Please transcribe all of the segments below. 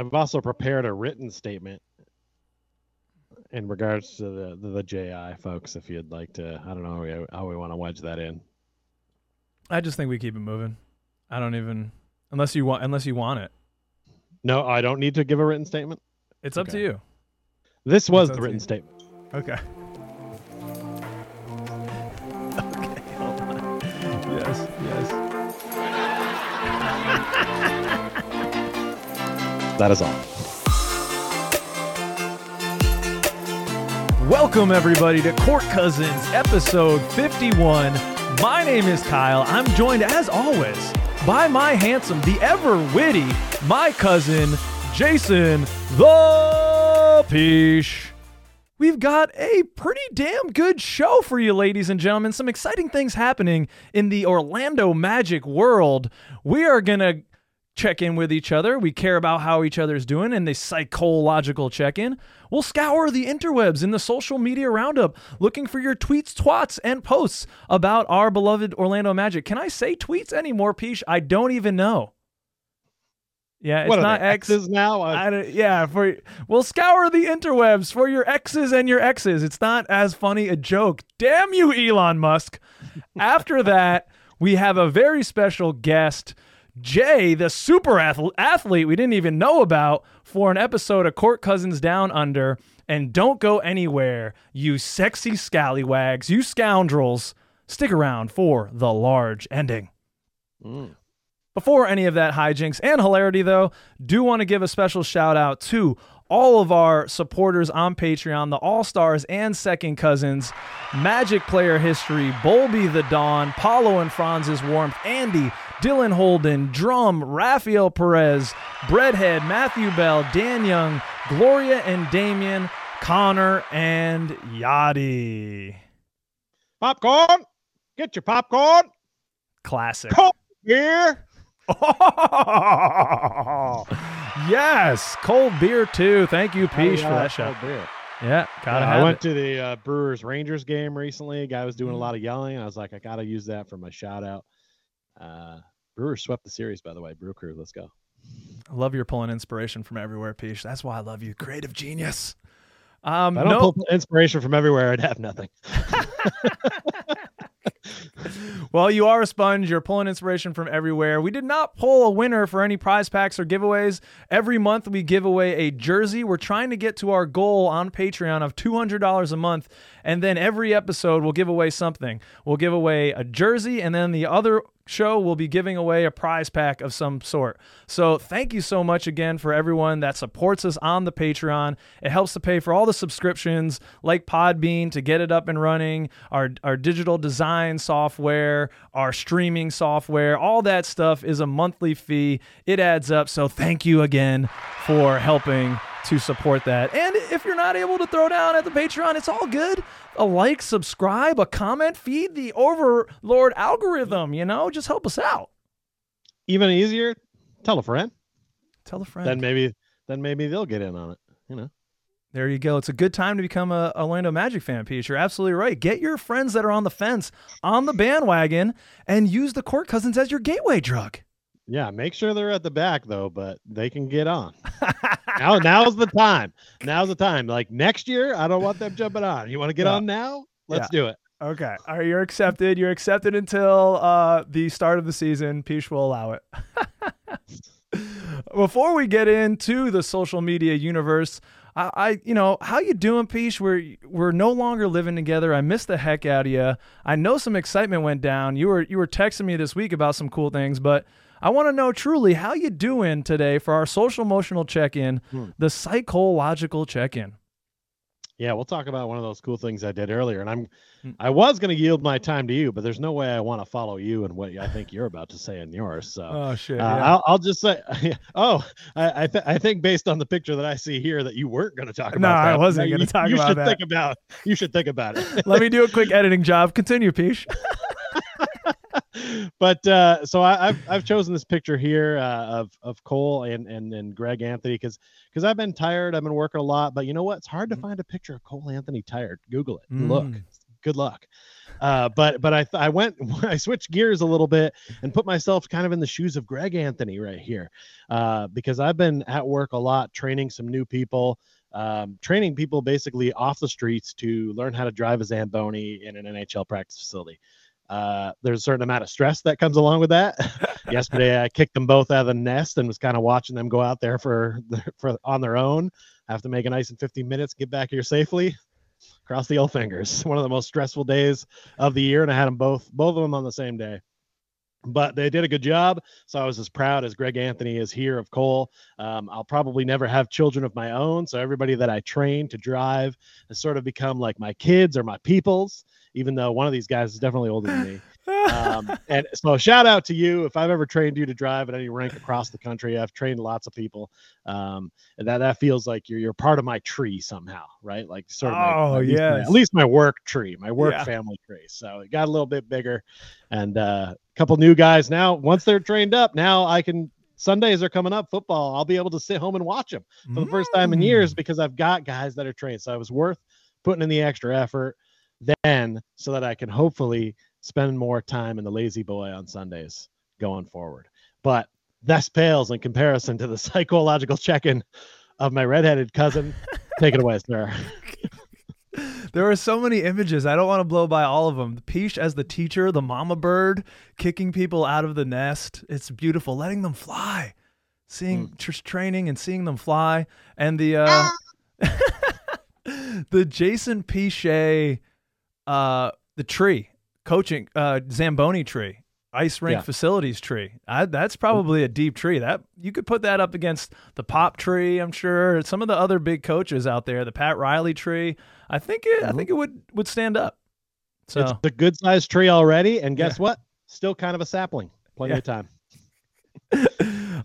I've also prepared a written statement in regards to the the, the JI folks. If you'd like to, I don't know how we, how we want to wedge that in. I just think we keep it moving. I don't even unless you want unless you want it. No, I don't need to give a written statement. It's up Okay. to you. This was the written statement. Okay, That is all. Welcome everybody to Court Cousins episode 51. My name is Kyle. I'm joined as always by my handsome, the ever witty, my cousin, Jason the Peach. We've got a pretty damn good show for you, ladies and gentlemen. Some exciting things happening in the Orlando Magic world. We are going to check in with each other. We care about how each other's doing and the psychological check in. We'll scour the interwebs in the social media roundup looking for your tweets, twats, and posts about our beloved Orlando Magic. Can I say tweets anymore, Peach? I don't even know. Yeah, it's what not X. X's now? I- uh, don't, yeah, for we'll scour the interwebs for your X's and your X's. It's not as funny a joke. Damn you, Elon Musk. After that, we have a very special guest, Jay, the super athlete we didn't even know about, for an episode of Court Cousins Down Under. And don't go anywhere, you sexy scallywags, you scoundrels. Stick around for the large ending. Mm. Before any of that hijinks and hilarity, though, do want to give a special shout out to all of our supporters on Patreon, the All Stars and Second Cousins, Magic Player History, Bolby the Dawn, Paulo and Franz's Warmth, Andy, Dylan Holden, Drum, Rafael Perez, Breadhead, Matthew Bell, Dan Young, Gloria and Damien, Connor and Yadi. Popcorn. Get your popcorn. Classic. Cold beer. yes, cold beer too. Thank you, Peach, Oh, for that shout. Yeah, gotta Yeah, I went it. to the uh, Brewers Rangers game recently. A guy was doing a lot of yelling. I was like, I gotta use that for my shout out. Uh, Brewers swept the series, by the way. Brew Crew, let's go. I love you're pulling inspiration from everywhere, Peach. That's why I love you, creative genius. Um, If I don't no, pull inspiration from everywhere, I'd have nothing. well, you are a sponge. You're pulling inspiration from everywhere. We did not pull a winner for any prize packs or giveaways. Every month we give away a jersey. We're trying to get to our goal on Patreon of $200 a month. And then every episode we'll give away something. We'll give away a jersey, and then the other show we'll be giving away a prize pack of some sort. So thank you so much again for everyone that supports us on the Patreon. It helps to pay for all the subscriptions like Podbean to get it up and running, our our digital design software, our streaming software, all that stuff is a monthly fee. It adds up. So thank you again for helping to support that. And if you're not able to throw down at the Patreon, it's all good. A like, subscribe, a comment, feed the overlord algorithm, you know, just help us out. Even easier, tell a friend. Tell a friend. Then maybe, then maybe they'll get in on it. You know. There you go. It's a good time to become a Orlando Magic fan, Peach. You're absolutely right. Get your friends that are on the fence on the bandwagon and use the court cousins as your gateway drug. Yeah, make sure they're at the back though, but they can get on. now, now's the time. Now's the time. Like next year, I don't want them jumping on. You want to get Yeah. on now? Let's do it. Okay. All right, you're accepted. You're accepted until uh, the start of the season. Peach will allow it. Before we get into the social media universe, I, I you know, how you doing, Peach? We're we're no longer living together. I miss the heck out of you. I know some excitement went down. You were you were texting me this week about some cool things, but I want to know truly how you doing today for our social emotional check-in, Hmm. the psychological check-in. Yeah, we'll talk about one of those cool things I did earlier. And I'm, Hmm. I was going to yield my time to you, but there's no way I want to follow you and what I think you're about to say in yours. So Oh shit. uh, I'll, I'll just say, oh, I, I, th- I think based on the picture that I see here that you weren't going to talk about. No, I wasn't You- gonna talk you about should that. think about. You should think about it. Let me do a quick editing job. Continue, Peach. But uh, so I, I've I've chosen this picture here uh, of of Cole and and and Greg Anthony because because I've been tired. I've been working a lot, but you know what? It's hard to Mhm. find a picture of Cole Anthony tired. Google it. and Look, Mm. good luck. Uh, but but I I went I switched gears a little bit and put myself kind of in the shoes of Greg Anthony right here, uh, because I've been at work a lot training some new people, um, training people basically off the streets to learn how to drive a Zamboni in an NHL practice facility. Uh, there's a certain amount of stress that comes along with that. Yesterday, I kicked them both out of the nest and was kind of watching them go out there for for on their own. Have to make a nice in 15 minutes, get back here safely. Cross the old fingers. One of the most stressful days of the year, and I had them both both of them on the same day but they did a good job. So I was as proud as Greg Anthony is here of Cole. Um, I'll probably never have children of my own. So everybody that I train to drive has sort of become like my kids or my peoples, even though one of these guys is definitely older than me. um, and so shout out to you if I've ever trained you to drive at any rank across the country. I've trained lots of people, um, and that that feels like you're you're part of my tree somehow, right? Like sort of oh yeah, at, least my work tree, my work yeah. family tree. So it got a little bit bigger, and uh, a couple new guys now. Once they're trained up, now I can Sundays are coming up, football. I'll be able to sit home and watch them for the first time in years mm. because I've got guys that are trained. So it was worth putting in the extra effort then so that I can hopefully spend more time in the lazy boy on Sundays going forward. But this pales in comparison to the psychological check-in of my redheaded cousin. Take it away, sir. there are so many images. I don't want to blow by all of them. Peach as the teacher, the mama bird kicking people out of the nest. It's beautiful, letting them fly, seeing mm. just training and seeing them fly, and the uh, the Jason Pichet, uh, the tree coaching uh, Zamboni tree, ice rink yeah. facilities tree. I, that's probably a deep tree. That you could put that up against the pop tree. I'm sure some of the other big coaches out there, the Pat Riley tree. I think it. Mm-hmm. I think it would would stand up. So it's a good sized tree already, and guess yeah. what? Still kind of a sapling. Plenty yeah. of time.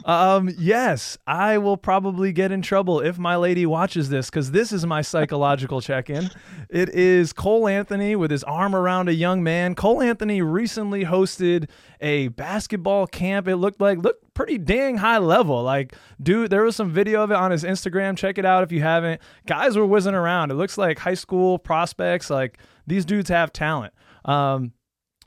Um, yes, I will probably get in trouble if my lady watches this because this is my psychological check in. It is Cole Anthony with his arm around a young man. Cole Anthony recently hosted a basketball camp. It looked like, looked pretty dang high level. Like, dude, there was some video of it on his Instagram. Check it out if you haven't. Guys were whizzing around. It looks like high school prospects. Like, these dudes have talent. Um,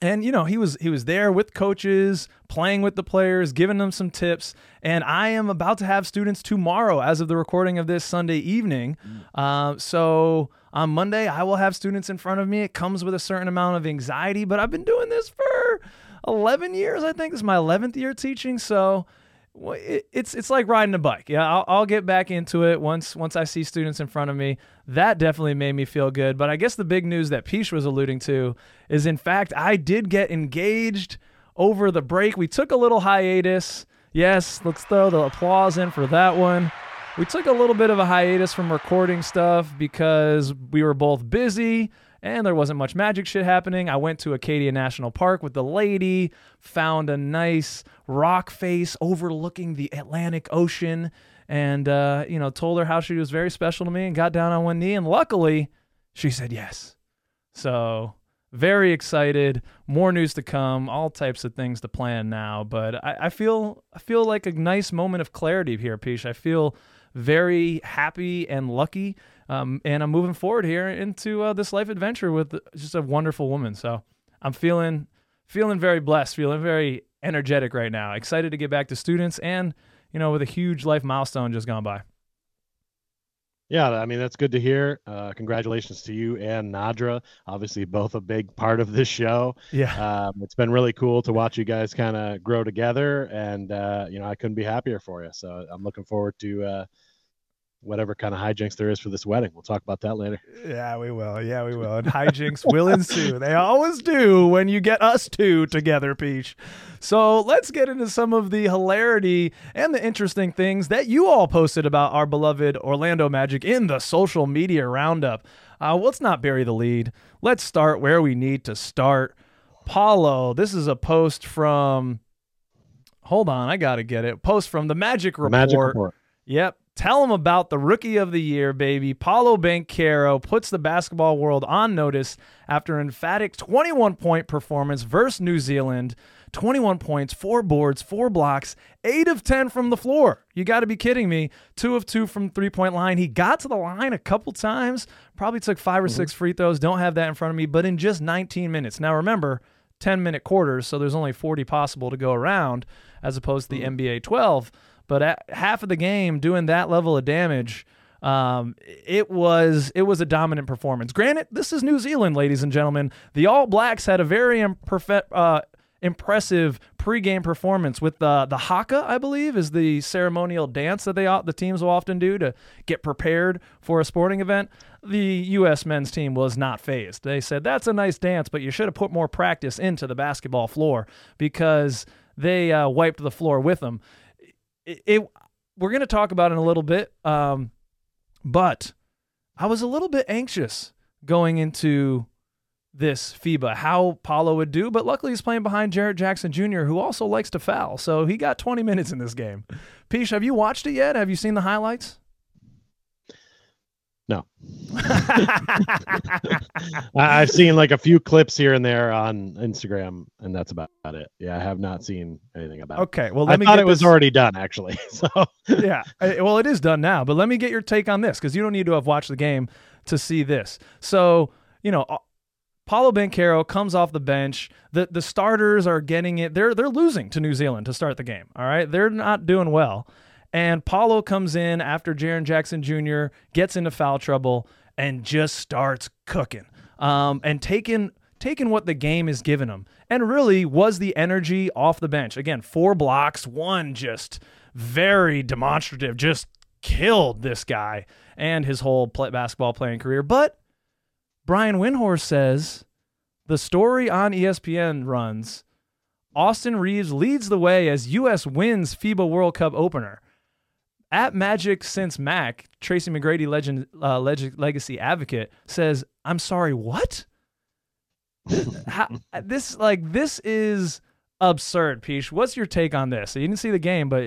and you know he was he was there with coaches playing with the players giving them some tips and i am about to have students tomorrow as of the recording of this sunday evening mm. uh, so on monday i will have students in front of me it comes with a certain amount of anxiety but i've been doing this for 11 years i think this is my 11th year teaching so it's it's like riding a bike. Yeah, I'll, I'll get back into it once once I see students in front of me. That definitely made me feel good. But I guess the big news that Peach was alluding to is, in fact, I did get engaged over the break. We took a little hiatus. Yes, let's throw the applause in for that one. We took a little bit of a hiatus from recording stuff because we were both busy and there wasn't much magic shit happening. I went to Acadia National Park with the lady, found a nice rock face overlooking the Atlantic Ocean, and uh, you know, told her how she was very special to me, and got down on one knee, and luckily, she said yes. So very excited. More news to come. All types of things to plan now, but I, I feel I feel like a nice moment of clarity here, Peach. I feel very happy and lucky um, and I'm moving forward here into uh, this life adventure with just a wonderful woman. So I'm feeling feeling very blessed, feeling very energetic right now. Excited to get back to students, and you know, with a huge life milestone just gone by. Yeah, I mean that's good to hear. Uh, congratulations to you and Nadra. Obviously, both a big part of this show. Yeah, um, it's been really cool to watch you guys kind of grow together, and uh, you know I couldn't be happier for you. So I'm looking forward to uh, whatever kind of hijinks there is for this wedding. We'll talk about that later. Yeah, we will. Yeah, we will. And hijinks will ensue. They always do when you get us two together, Peach. So let's get into some of the hilarity and the interesting things that you all posted about our beloved Orlando Magic in the social media roundup. Uh, let's not bury the lead. Let's start where we need to start. Paolo, this is a post from. Hold on, I gotta get it. Post from the Magic Report. Magic Report. Yep, Tell them about the rookie of the year, baby. Paolo Banchero puts the basketball world on notice after an emphatic 21 point performance versus New Zealand 21 points, four boards, four blocks, eight of 10 from the floor. You got to be kidding me. Two of two from three point line. He got to the line a couple times, probably took 5 or mm-hmm. six free throws. Don't have that in front of me, but in just 19 minutes. Now remember, 10 minute quarters, so there's only 40 possible to go around as opposed to the mm-hmm. NBA 12. But half of the game doing that level of damage, um, it was it was a dominant performance. Granted, this is New Zealand, ladies and gentlemen. The All Blacks had a very imperfect, uh, impressive pregame performance with the the haka, I believe, is the ceremonial dance that they the teams will often do to get prepared for a sporting event. The U.S. men's team was not phased. They said that's a nice dance, but you should have put more practice into the basketball floor because they uh, wiped the floor with them. It, it we're going to talk about in a little bit. Um, but I was a little bit anxious going into this FIBA, how Paolo would do, but luckily he's playing behind Jaren Jackson Jr., who also likes to foul. So he got 20 minutes in this game. Peach, have you watched it yet? Have you seen the highlights? No. I've seen like a few clips here and there on Instagram, and that's about it. Yeah, I have not seen anything about okay, it. well, let I me thought it this... was already done, actually. So yeah, well, it is done now. But let me get your take on this because you don't need to have watched the game to see this. So you know, uh, Paolo Banchero comes off the bench. The the starters are getting it. They're they're losing to New Zealand to start the game. All right, they're not doing well. And Paolo comes in after Jaren Jackson Jr. gets into foul trouble and just starts cooking um, and taking taking what the game is giving him. And really was the energy off the bench. Again, four blocks, one just very demonstrative, just killed this guy and his whole play, basketball playing career. But Brian Windhorst says the story on ESPN runs Austin Reaves leads the way as U.S. wins FIBA World Cup opener at Magic since Mac, Tracy McGrady, legend, uh, leg- legacy advocate, says, "I'm sorry, what? How, this like this is absurd." Peach, what's your take on this? So you didn't see the game, but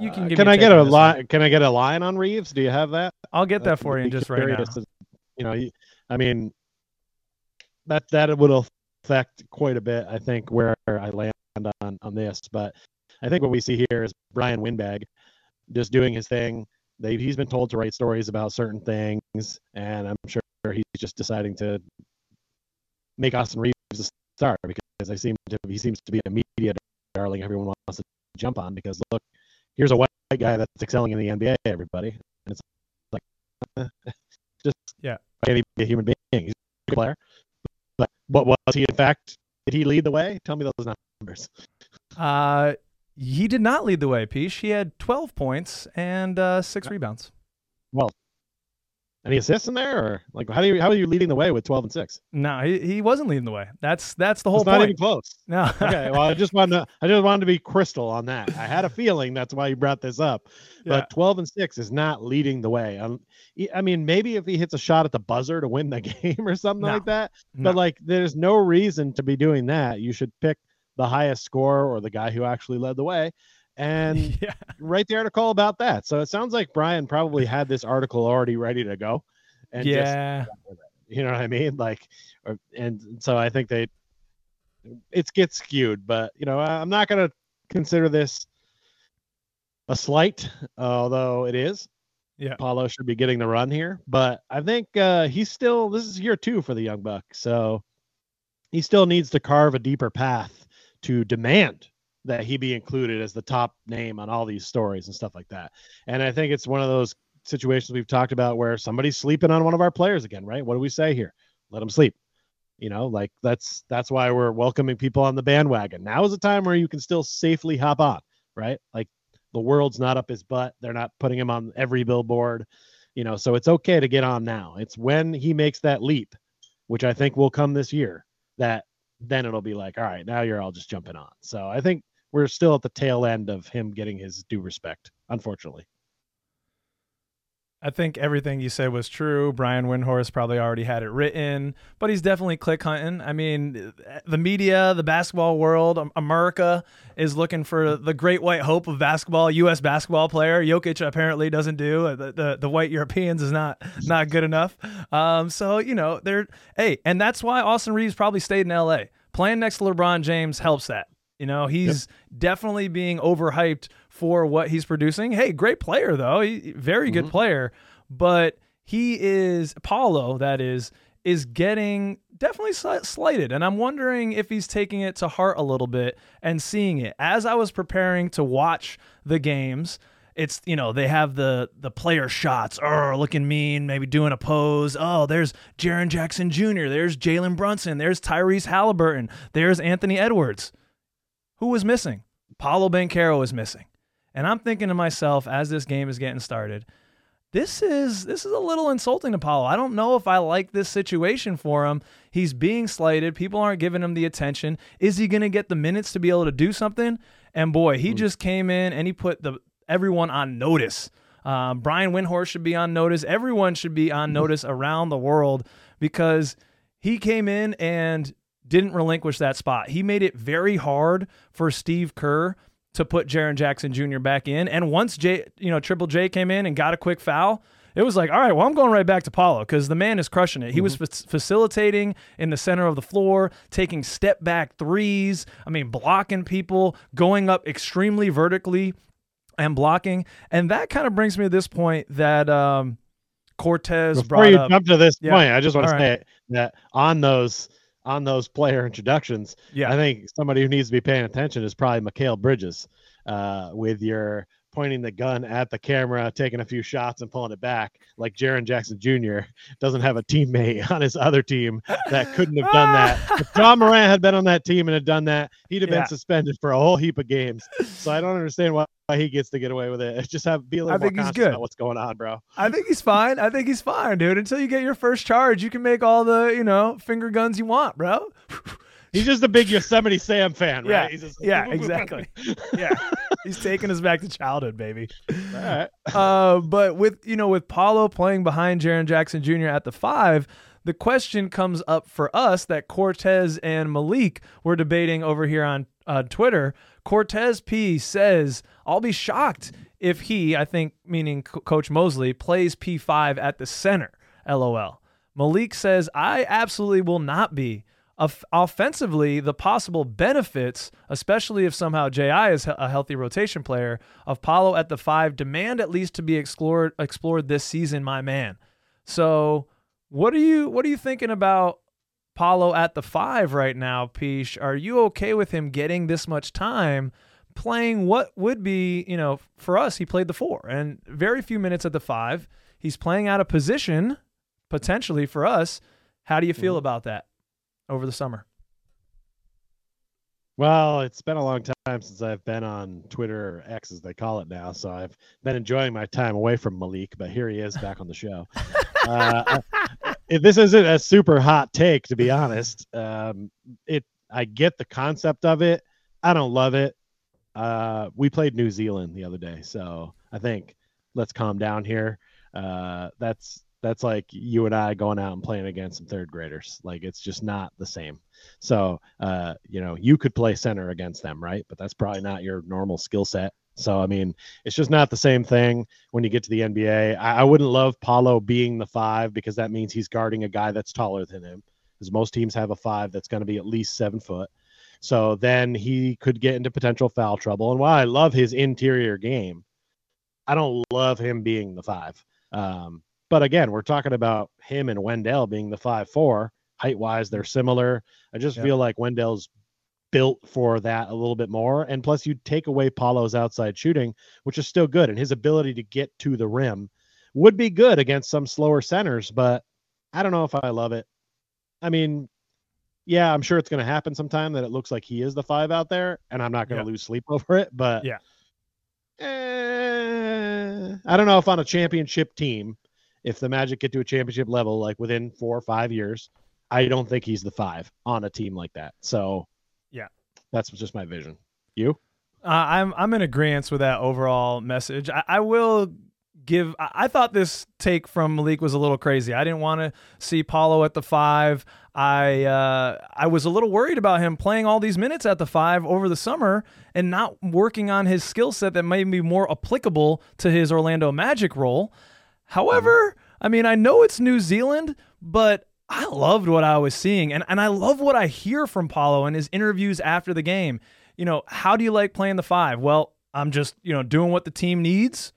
you can give. Uh, can I get a line? Can I get a line on Reaves? Do you have that? I'll get that for you just right now. You know, I mean, that that would affect quite a bit. I think where I land on on this, but I think what we see here is Brian Windbag just doing his thing. They, he's been told to write stories about certain things, and I'm sure he's just deciding to make Austin Reaves a star because I seem to he seems to be a media darling everyone wants to jump on because look, here's a white guy that's excelling in the NBA, everybody, and it's like just yeah, can he be a human being? He's a player, but what was he in fact? Did he lead the way? Tell me those numbers. Uh, he did not lead the way, Peach. He had 12 points and uh, six rebounds. Well, any assists in there, or like how do you how are you leading the way with 12 and six? No, he, he wasn't leading the way. That's that's the whole it's point. Not even close. No. okay. Well, I just wanted to I just wanted to be crystal on that. I had a feeling that's why you brought this up. But yeah. 12 and six is not leading the way. Um, I mean, maybe if he hits a shot at the buzzer to win the game or something no. like that. But no. like, there's no reason to be doing that. You should pick the highest score or the guy who actually led the way and yeah. write the article about that. So it sounds like Brian probably had this article already ready to go. And yeah. Just, you know what I mean? Like, or, and so I think they, it gets skewed, but you know, I'm not going to consider this a slight, although it is. Yeah. Paolo should be getting the run here, but I think uh, he's still, this is year two for the young buck. So he still needs to carve a deeper path to demand that he be included as the top name on all these stories and stuff like that. And I think it's one of those situations we've talked about where somebody's sleeping on one of our players again, right? What do we say here? Let them sleep. You know, like that's that's why we're welcoming people on the bandwagon. Now is a time where you can still safely hop on, right? Like the world's not up his butt. They're not putting him on every billboard, you know, so it's okay to get on now. It's when he makes that leap, which I think will come this year, that then it'll be like, all right, now you're all just jumping on. So I think we're still at the tail end of him getting his due respect, unfortunately. I think everything you said was true. Brian Windhorst probably already had it written, but he's definitely click hunting. I mean, the media, the basketball world, America is looking for the great white hope of basketball, U.S. basketball player. Jokic apparently doesn't do. The, the, the white Europeans is not not good enough. Um, so you know, they're hey, and that's why Austin Reaves probably stayed in L.A. Playing next to LeBron James helps that You know, he's yep. definitely being overhyped for what he's producing. Hey, great player though. He, very mm-hmm. good player, but he is Paolo that is is getting definitely slighted and I'm wondering if he's taking it to heart a little bit and seeing it. As I was preparing to watch the games, it's you know they have the the player shots oh looking mean maybe doing a pose oh there's Jaren Jackson Jr. there's Jalen Brunson there's Tyrese Halliburton there's Anthony Edwards who was missing Paolo Banchero is missing and I'm thinking to myself as this game is getting started this is this is a little insulting to Paolo. I don't know if I like this situation for him. He's being slighted. People aren't giving him the attention. Is he going to get the minutes to be able to do something? And boy, he hmm. just came in and he put the everyone on notice. Uh, Brian Windhorst should be on notice. Everyone should be on notice around the world because he came in and didn't relinquish that spot. He made it very hard for Steve Kerr to put Jaren Jackson Jr. back in. And once J, you know, Triple J came in and got a quick foul, it was like, all right, well, I'm going right back to Paolo because the man is crushing it. He mm-hmm. was f- facilitating in the center of the floor, taking step back threes. I mean, blocking people, going up extremely vertically and blocking. And that kind of brings me to this point that um, Cortez Before you up. jump to this yeah. point, I just want to say that on those on those player introductions, yeah. I think somebody who needs to be paying attention is probably Mikal Bridges uh, with your pointing the gun at the camera, taking a few shots and pulling it back, like Jaren Jackson Jr. doesn't have a teammate on his other team that couldn't have done that. if Ja Morant had been on that team and had done that, he'd have yeah. been suspended for a whole heap of games. So I don't understand why he gets to get away with it. Just have be a little I think he's good. about what's going on, bro. I think he's fine. I think he's fine, dude. Until you get your first charge, you can make all the you know finger guns you want, bro. He's just a big Yosemite Sam fan, right? Yeah, just, yeah, exactly. yeah, he's taking us back to childhood, baby. All right. Uh, but with you know with Paolo playing behind Jaren Jackson Jr. at the five, the question comes up for us that Cortez and Malik were debating over here on uh, Twitter. Cortez P says, "I'll be shocked if he, I think meaning C- Coach Mosley, plays P5 at the center." LOL. Malik says, "I absolutely will not be." offensively, the possible benefits, especially if somehow JI is a healthy rotation player, of Paolo at the five demand at least to be explored explored this season, my man. So, what are you what are you thinking about Paolo at the five right now, Peach? Are you okay with him getting this much time? Playing what would be, you know, for us, he played the four and very few minutes at the five. He's playing out of position potentially for us. How do you feel mm-hmm. about that? over the summer? Well, it's been a long time since I've been on Twitter or X as they call it now, so I've been enjoying my time away from Malik, but here he is back on the show. uh, this isn't a super hot take, to be honest. Um, it I get the concept of it. I don't love it. Uh, we played New Zealand the other day, so I think let's calm down here. Uh, that's that's like you and I going out and playing against some third graders. Like it's just not the same. So, uh, you know, you could play center against them, right? But that's probably not your normal skill set. So, I mean, it's just not the same thing when you get to the NBA. I, I wouldn't love Paolo being the five because that means he's guarding a guy that's taller than him. Because most teams have a five that's going to be at least seven foot. So then he could get into potential foul trouble. And while I love his interior game, I don't love him being the five. Um, but again, we're talking about him and Wendell being the five four. Height wise, they're similar. I just yeah. feel like Wendell's built for that a little bit more. And plus, you take away Paolo's outside shooting, which is still good, and his ability to get to the rim would be good against some slower centers. But I don't know if I love it. I mean, yeah, I'm sure it's going to happen sometime that it looks like he is the five out there, and I'm not going to yeah. lose sleep over it. But yeah, eh, I don't know if on a championship team if the Magic get to a championship level, like within four or five years, I don't think he's the five on a team like that. So, that's just my vision. You? Uh, I'm I'm in agreement with that overall message. I, I will give. I, I, thought this take from Malik was a little crazy. I didn't want to see Paolo at the five. I uh, I was a little worried about him playing all these minutes at the five over the summer and not working on his skill set that may be more applicable to his Orlando Magic role. However, I mean, I know it's New Zealand, but I loved what I was seeing. And, and I love what I hear from Paolo in his interviews after the game. you know, how do you like playing the five? Well, I'm just, you know, doing what the team needs.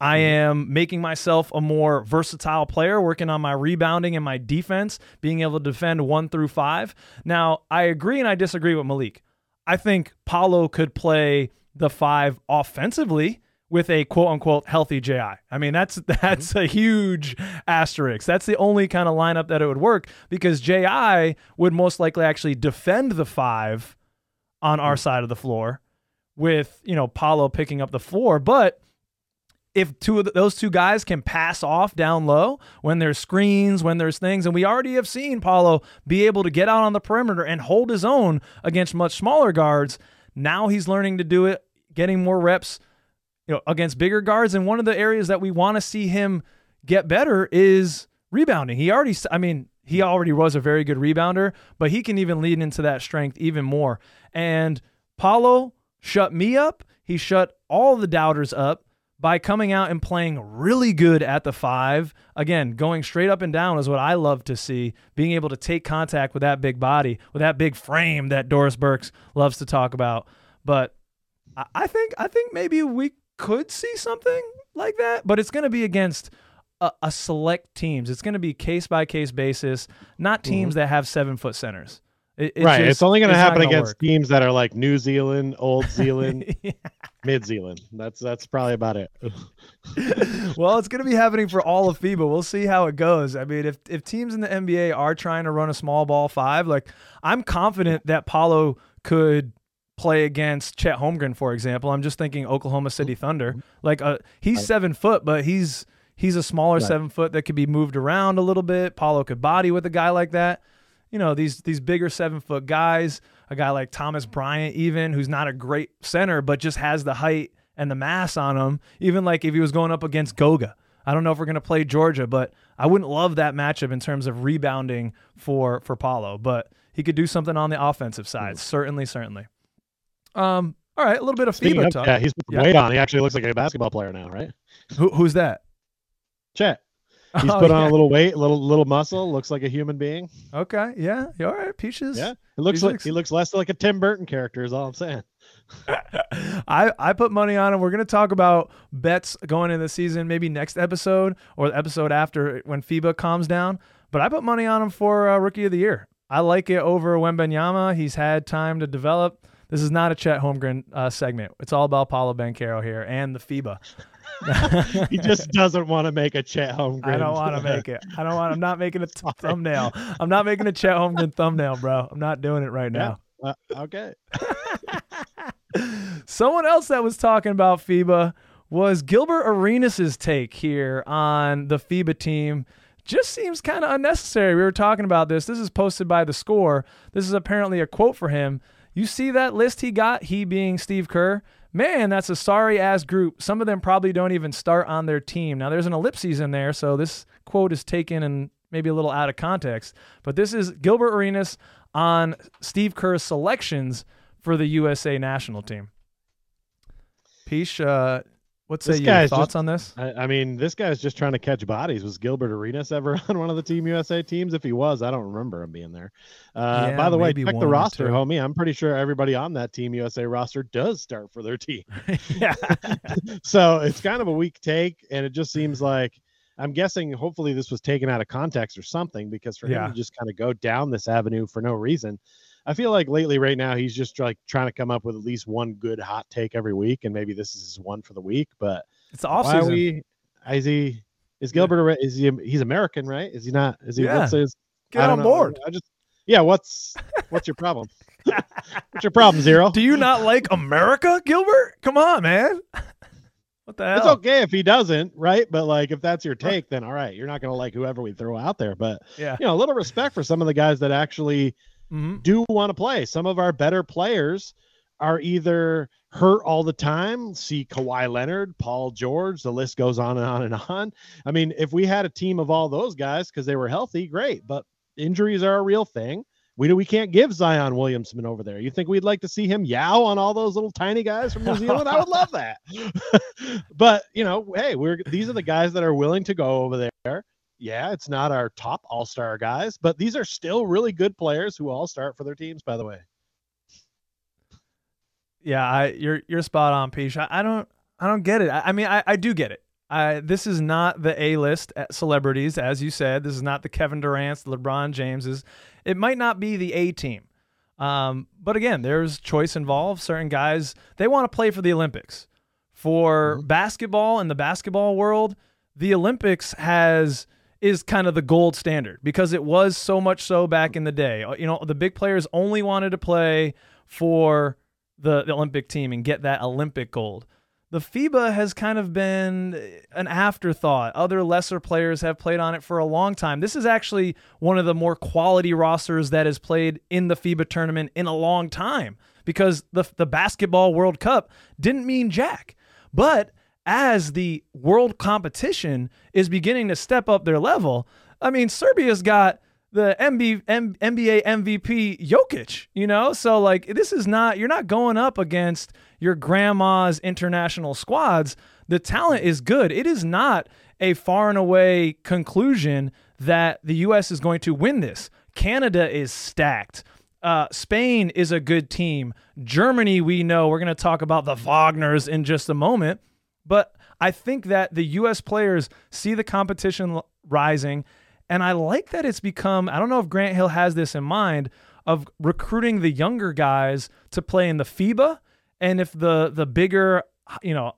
I Mm-hmm. am making myself a more versatile player, working on my rebounding and my defense, being able to defend one through five. Now, I agree and I disagree with Malik. I think Paolo could play the five offensively with a quote unquote healthy JI. I mean, that's that's mm-hmm. a huge asterisk. That's the only kind of lineup that it would work because JI would most likely actually defend the five on our mm. side of the floor with, you know, Paolo picking up the four. But if two of the, those two guys can pass off down low when there's screens, when there's things, and we already have seen Paolo be able to get out on the perimeter and hold his own against much smaller guards. Now he's learning to do it, getting more reps, you know, against bigger guards. And one of the areas that we want to see him get better is rebounding. He already, I mean, he already was a very good rebounder, but he can even lead into that strength even more. And Paolo shut me up. He shut all the doubters up by coming out and playing really good at the five. Again, going straight up and down is what I love to see. Being able to take contact with that big body, with that big frame that Doris Burks loves to talk about. But I- think I think maybe we could see something like that, but it's going to be against a, a select teams. It's going to be case by case basis, not mm-hmm. teams that have seven foot centers. It- it right. just- it's only going to happen against work. teams that are like New Zealand, Old Zealand, Mid Zealand. That's that's probably about it. well, it's going to be happening for all of FIBA. We'll see how it goes. I mean, if if teams in the NBA are trying to run a small ball five, like I'm confident that Paolo could play against Chet Holmgren, for example. I'm just thinking Oklahoma City Thunder. Like, uh, he's seven foot, but he's he's a smaller Right. seven foot that could be moved around a little bit. Paolo could body with a guy like that. You know, these these bigger seven foot guys, a guy like Thomas Bryant, even who's not a great center, but just has the height and the mass on him. Even like if he was going up against Goga. I don't know if we're gonna play Georgia, but I wouldn't love that matchup in terms of rebounding for for Paolo. But he could do something on the offensive side. Certainly, certainly. Um, all right, a little bit of Speaking FIBA of, talk. yeah, he's put Yeah. weight on. He actually looks like a basketball player now, right? Who, who's that? Chet. He's Oh, put on yeah. a little weight, little little muscle. Looks like a human being. Okay, yeah, all right, Peaches. Yeah, he looks like looks- he looks less like a Tim Burton character. Is all I'm saying. I I put money on him. We're gonna talk about bets going into the season, maybe next episode or the episode after when FIBA calms down. But I put money on him for uh, rookie of the year. I like it over Wembanyama. He's had time to develop. This is not a Chet Holmgren uh, segment. It's all about Paolo Banchero here and the FIBA. He just doesn't want to make a Chet Holmgren. I don't want to make it. I don't want. I'm not making a t- thumbnail. I'm not making a Chet Holmgren thumbnail, bro. I'm not doing it right now. Uh, okay. Someone else that was talking about FIBA was Gilbert Arenas' take here on the FIBA team. Just seems kind of unnecessary. We were talking about this. This is posted by the score. This is apparently a quote for him. You see that list he got, he being Steve Kerr? Man, that's a sorry ass group. Some of them probably don't even start on their team. Now, there's an ellipses in there, so this quote is taken and maybe a little out of context. But this is Gilbert Arenas on Steve Kerr's selections for the USA national team. Peach, uh, what say This you? guy's Thoughts just- on this? I, I mean, this guy's just trying to catch bodies. Was Gilbert Arenas ever on one of the Team USA teams? If he was, I don't remember him being there. Uh, Yeah, by the way, maybe check the roster, two. homie. I'm pretty sure everybody on that Team USA roster does start for their team. yeah. so it's kind of a weak take, and it just seems like I'm guessing. Hopefully, this was taken out of context or something, because for Yeah. him to just kind of go down this avenue for no reason, I feel like lately, right now, he's just like trying to come up with at least one good hot take every week, and maybe this is his one for the week. But It's the why are we? Is he? Is Gilbert? Are- Is he? He's American, right? Is he not? Is he? Yeah. What's his? Get on know. board. I just. Yeah. What's What's your problem? what's your problem, Zero? Do you not like America, Gilbert? Come on, man. what the hell? It's okay if he doesn't, right? But like, if that's your take, then all right, you're not gonna like whoever we throw out there. But Yeah. you know, a little respect for some of the guys that actually Mhm. do want to play. Some of our better players are either hurt all the time. See Kawhi Leonard, Paul George, the list goes on and on and on. I mean, if we had a team of all those guys because they were healthy, great. But injuries are a real thing. We we can't give Zion Williamson over there. You think we'd like to see him yow on all those little tiny guys from New Zealand? I would love that. but you know, hey, we're these are the guys that are willing to go over there. Yeah, it's not our top all-star guys, but these are still really good players who all start for their teams, by the way. Yeah, I you're you're spot on, Peach. I, I don't I don't get it. I, I mean, I, I do get it. I, this is not the A list celebrities, as you said. This is not the Kevin Durant's, the LeBron Jameses. It might not be the A team. Um, but again, there's choice involved. Certain guys, they want to play for the Olympics. For mm-hmm. basketball in the basketball world, the Olympics has is kind of the gold standard because it was so much so back in the day. Uh, you know, the big players only wanted to play for the, the Olympic team and get that Olympic gold. The FIBA has kind of been an afterthought. Other lesser players have played on it for a long time. This is actually one of the more quality rosters that has played in the FIBA tournament in a long time because the the basketball World Cup didn't mean jack. But as the world competition is beginning to step up their level, I mean, Serbia's got the MB, M, NBA MVP Jokic, you know? So, like, this is not, you're not going up against your grandma's international squads. The talent is good. It is not a far and away conclusion that the U.S. is going to win this. Canada is stacked. Uh, Spain is a good team. Germany, we know. We're going to talk about the Wagners in just a moment. But I think that the U.S. players see the competition rising. And I like that it's become, I don't know if Grant Hill has this in mind, of recruiting the younger guys to play in the FIBA. And if the the bigger, you know,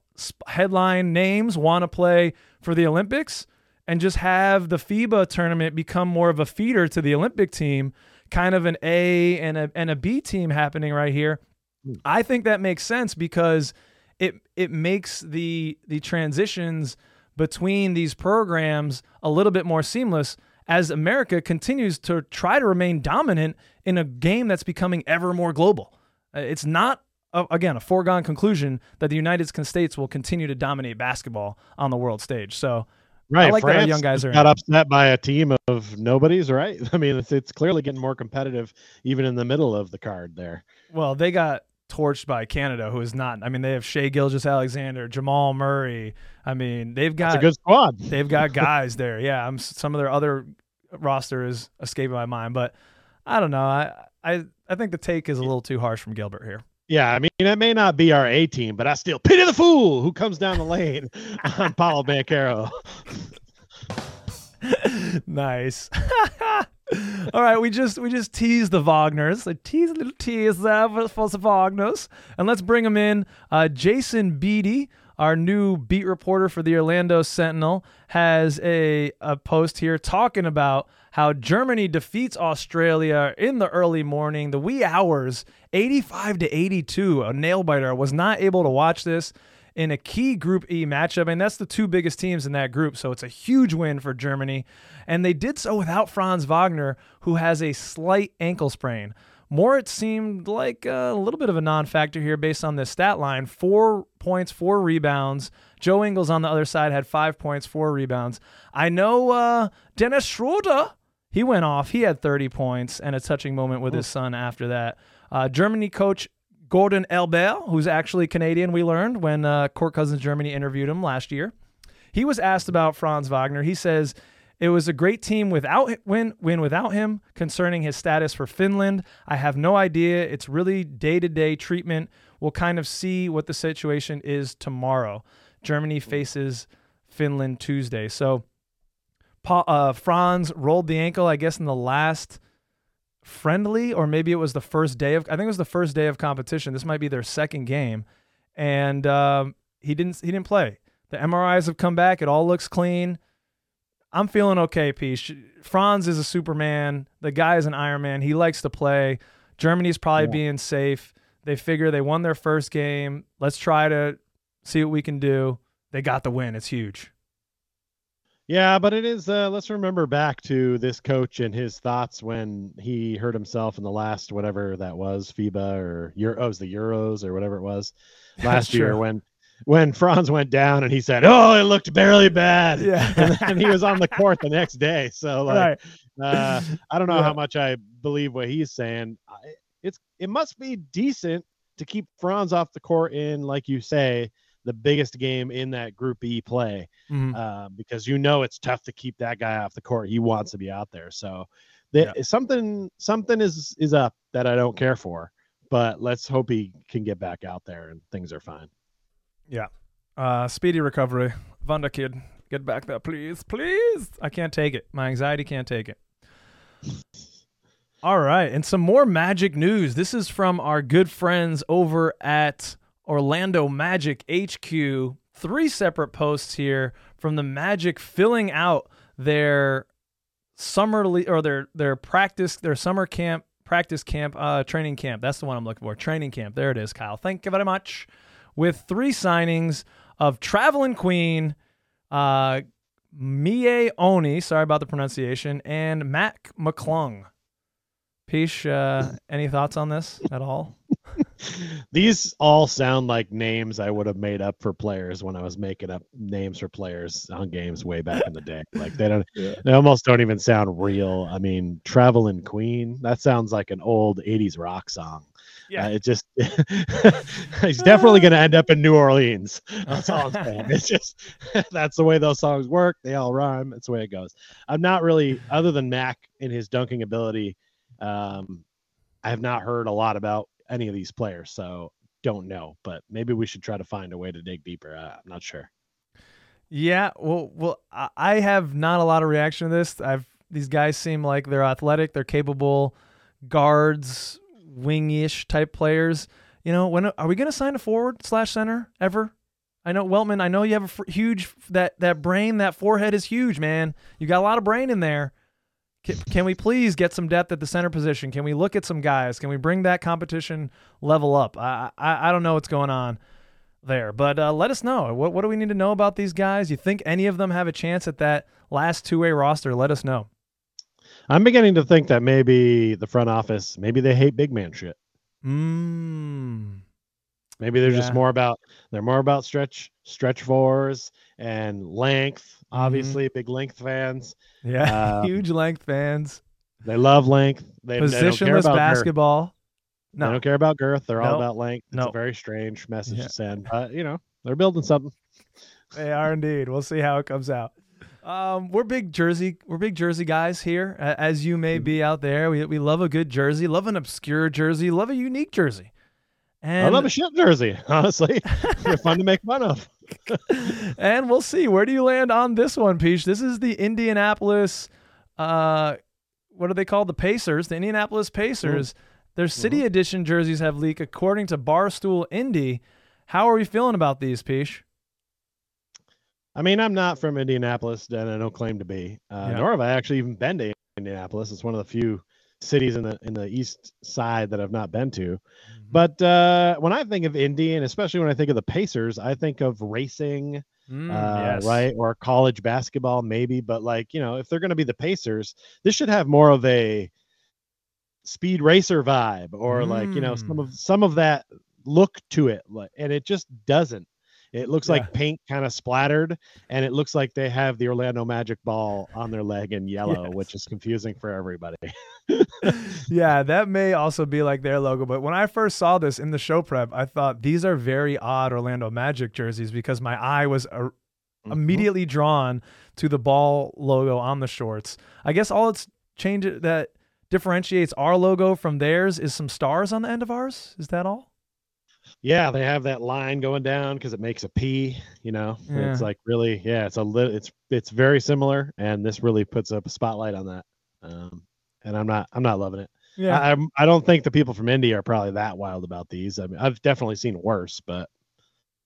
headline names want to play for the Olympics and just have the FIBA tournament become more of a feeder to the Olympic team, kind of an A and a and a B team happening right here. Hmm. I think that makes sense because it it makes the the transitions between these programs a little bit more seamless as America continues to try to remain dominant in a game that's becoming ever more global. Uh, it's not again a foregone conclusion that the United States will continue to dominate basketball on the world stage. So Right, I like France that young guys are got in. upset by a team of nobodies, right? I mean, it's, it's clearly getting more competitive even in the middle of the card there. Well, they got torched by Canada, who is not. I mean, they have Shai Gilgeous-Alexander, Jamal Murray. I mean, they've got That's a good squad. they've got guys there. Yeah, I'm some of their other roster is escaping my mind, but I don't know. I I I think the take is a little too harsh from Gilbert here. Yeah, I mean, it may not be our A team, but I still pity the fool who comes down the lane on Paolo Banchero. nice. All right, we just we just tease the Wagners. A tease a little tease there for, for the Wagners, and let's bring them in. Uh, Jason Beede, our new beat reporter for the Orlando Sentinel, has a a post here talking about how Germany defeats Australia in the early morning, the wee hours, 85 to 82. A nail biter. I was not able to watch this in a key Group E matchup. And that's the two biggest teams in that group. So it's a huge win for Germany. And they did so without Franz Wagner, who has a slight ankle sprain. Moritz seemed like a little bit of a non factor here based on this stat line four points, four rebounds. Joe Ingles on the other side had five points, four rebounds. I know uh, Dennis Schroeder, he went off. He had 30 points and a touching moment with his son after that. Uh, Germany coach Gordon Elber, who's actually Canadian, we learned when uh, Court Cousins Germany interviewed him last year. He was asked about Franz Wagner. He says it was a great team without win win without him. Concerning his status for Finland, I have no idea. It's really day to day treatment. We'll kind of see what the situation is tomorrow. Germany faces Finland Tuesday. So uh, Franz rolled the ankle, I guess, in the last friendly, or maybe it was the first day of. I think it was the first day of competition. This might be their second game, and um, he didn't. He didn't play. The MRIs have come back. It all looks clean. I'm feeling okay, Peach. Franz is a Superman. The guy is an Iron Man. He likes to play. Germany's probably yeah. being safe. They figure they won their first game. Let's try to see what we can do. They got the win. It's huge. Yeah, but it is. Uh, let's remember back to this coach and his thoughts when he hurt himself in the last whatever that was, FIBA or Euro, oh, the Euros or whatever it was last year when when Franz went down and he said, "Oh, it looked barely bad," yeah, and, and he was on the court the next day. So like, right. uh, I don't know yeah. how much I believe what he's saying. It's it must be decent to keep Franz off the court in, like you say, the biggest game in that Group E play mm-hmm. uh, because you know it's tough to keep that guy off the court. He wants to be out there. So the, yeah. something something is is up that I don't care for. but let's hope he can get back out there and things are fine. Yeah. Uh, speedy recovery. Vanda kid, get back there, please. Please. I can't take it. My anxiety can't take it. All right. And some more magic news. This is from our good friends over at Orlando Magic HQ. Three separate posts here from the Magic filling out their summer le- or their their practice their summer camp practice camp uh training camp. That's the one i'm looking for. Training camp. There it is kyle. Thank you very much. With three signings of Trevelin Queen uh Miye Oni sorry about the pronunciation and Mac McClung. Peace, uh, any thoughts on this at all? These all sound like names I would have made up for players when I was making up names for players on games way back in the day. Like they don't, yeah. they almost don't even sound real. I mean, "Traveling Queen" that sounds like an old '80s rock song. Yeah, uh, it just he's definitely going to end up in New Orleans. That's all I'm saying. It's just that's the way those songs work. They all rhyme. That's the way it goes. I'm not really, other than Mac in his dunking ability um, I have not heard a lot about any of these players, so don't know. But maybe we should try to find a way to dig deeper. Uh, I'm not sure. Yeah, well, well, I have not a lot of reaction to this. I've these guys seem like they're athletic, they're capable guards, wingish type players. You know, when are we going to sign a forward slash center ever? I know Weltman. I know you have a huge that that brain, that forehead is huge, man. You got a lot of brain in there. Can, can, we please get some depth at the center position? Can we look at some guys? Can we bring that competition level up? I I, I don't know what's going on there, but uh, let us know. What what do we need to know about these guys? You think any of them have a chance at that last two way roster? Let us know. I'm beginning to think that maybe the front office, maybe they hate big man shit. Hmm. Maybe they're yeah. just more about they're more about stretch stretch fours and length. Mm-hmm. Obviously, mm-hmm. big length fans. Yeah, uh, huge length fans. They love length. They, Positionless they basketball. Girth. No, they don't care about girth. They're nope. all about length. It's nope. a very strange message yeah. to send, but you know they're building something. They are indeed. We'll see how it comes out. Um, we're big jersey. We're big jersey guys here, as you may mm-hmm. be out there. We we love a good jersey. Love an obscure jersey. Love a unique jersey. And I love a shit jersey, honestly. They're fun to make fun of. and we'll see. Where do you land on this one, Peach? This is the Indianapolis uh what are they called? The Pacers, the Indianapolis Pacers. Mm-hmm. Their city mm-hmm. edition jerseys have leaked according to Barstool Indy. How are we feeling about these, Peach? I mean, I'm not from Indianapolis, and I don't claim to be. Uh, yeah. Nor have I actually even been to Indianapolis. It's one of the few cities in the in the east side that I've not been to. Mm-hmm. But uh, when I think of Indy, and especially when I think of the Pacers, I think of racing, mm, uh, yes. right, or college basketball, maybe. But like you know, if they're going to be the Pacers, this should have more of a speed racer vibe, or mm. like you know, some of mm. some of that look to it. Like, And it just doesn't. It looks yeah. like paint kind of splattered, and it looks like they have the Orlando Magic ball on their leg in yellow, yes. which is confusing for everybody. yeah, that may also be like their logo. But when I first saw this in the show prep, I thought these are very odd Orlando Magic jerseys because my eye was uh, mm-hmm. immediately drawn to the ball logo on the shorts. I guess all it's changed that differentiates our logo from theirs is some stars on the end of ours. Is that all? Yeah they have that line going down because it makes a p you know yeah. it's like really yeah it's a little it's it's very similar and this really puts up a spotlight on that um and i'm not i'm not loving it yeah i I'm, i don't think the people from india are probably that wild about these i mean i've definitely seen worse but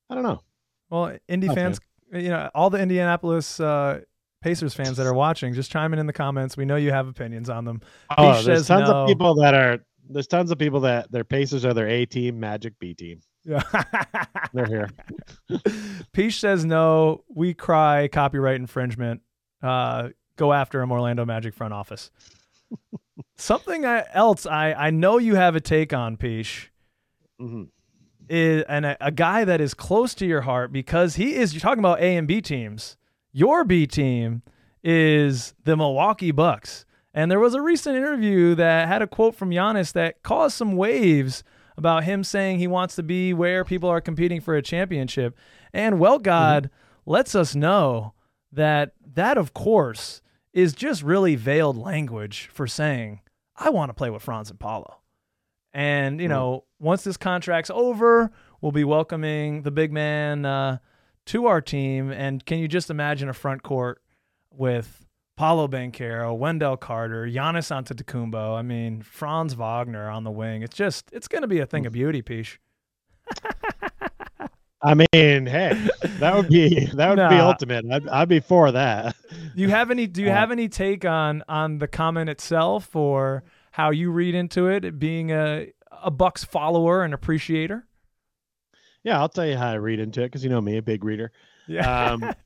i don't know well Indy fans you know all the indianapolis uh Pacers fans that are watching, just chime in in the comments. We know you have opinions on them. Oh, there's tons no. of people that are there's tons of people that their Pacers are their A team, Magic B team. Yeah, they're here. Peach says no. We cry copyright infringement. Uh, go after him, Orlando Magic front office. Something else I I know you have a take on Peach. Mm-hmm. Is and a, a guy that is close to your heart because he is. You're talking about A and B teams. Your B team is the Milwaukee Bucks. And there was a recent interview that had a quote from Giannis that caused some waves about him saying he wants to be where people are competing for a championship. And well, God mm-hmm. lets us know that that, of course, is just really veiled language for saying, I want to play with Franz and Paolo. And you know, once this contract's over, we'll be welcoming the big man uh, to our team. And can you just imagine a front court with Paolo Banchero, Wendell Carter, Giannis Antetokounmpo. I mean, Franz Wagner on the wing. It's just, it's going to be a thing of beauty, Peach. I mean, hey, that would be that would nah. be ultimate. I'd, I'd be for that. Do you have any? Do you have any take on on the comment itself, or how you read into it, being a a Bucks follower and appreciator? Yeah, I'll tell you how I read into it because you know me, a big reader. Yeah. Um,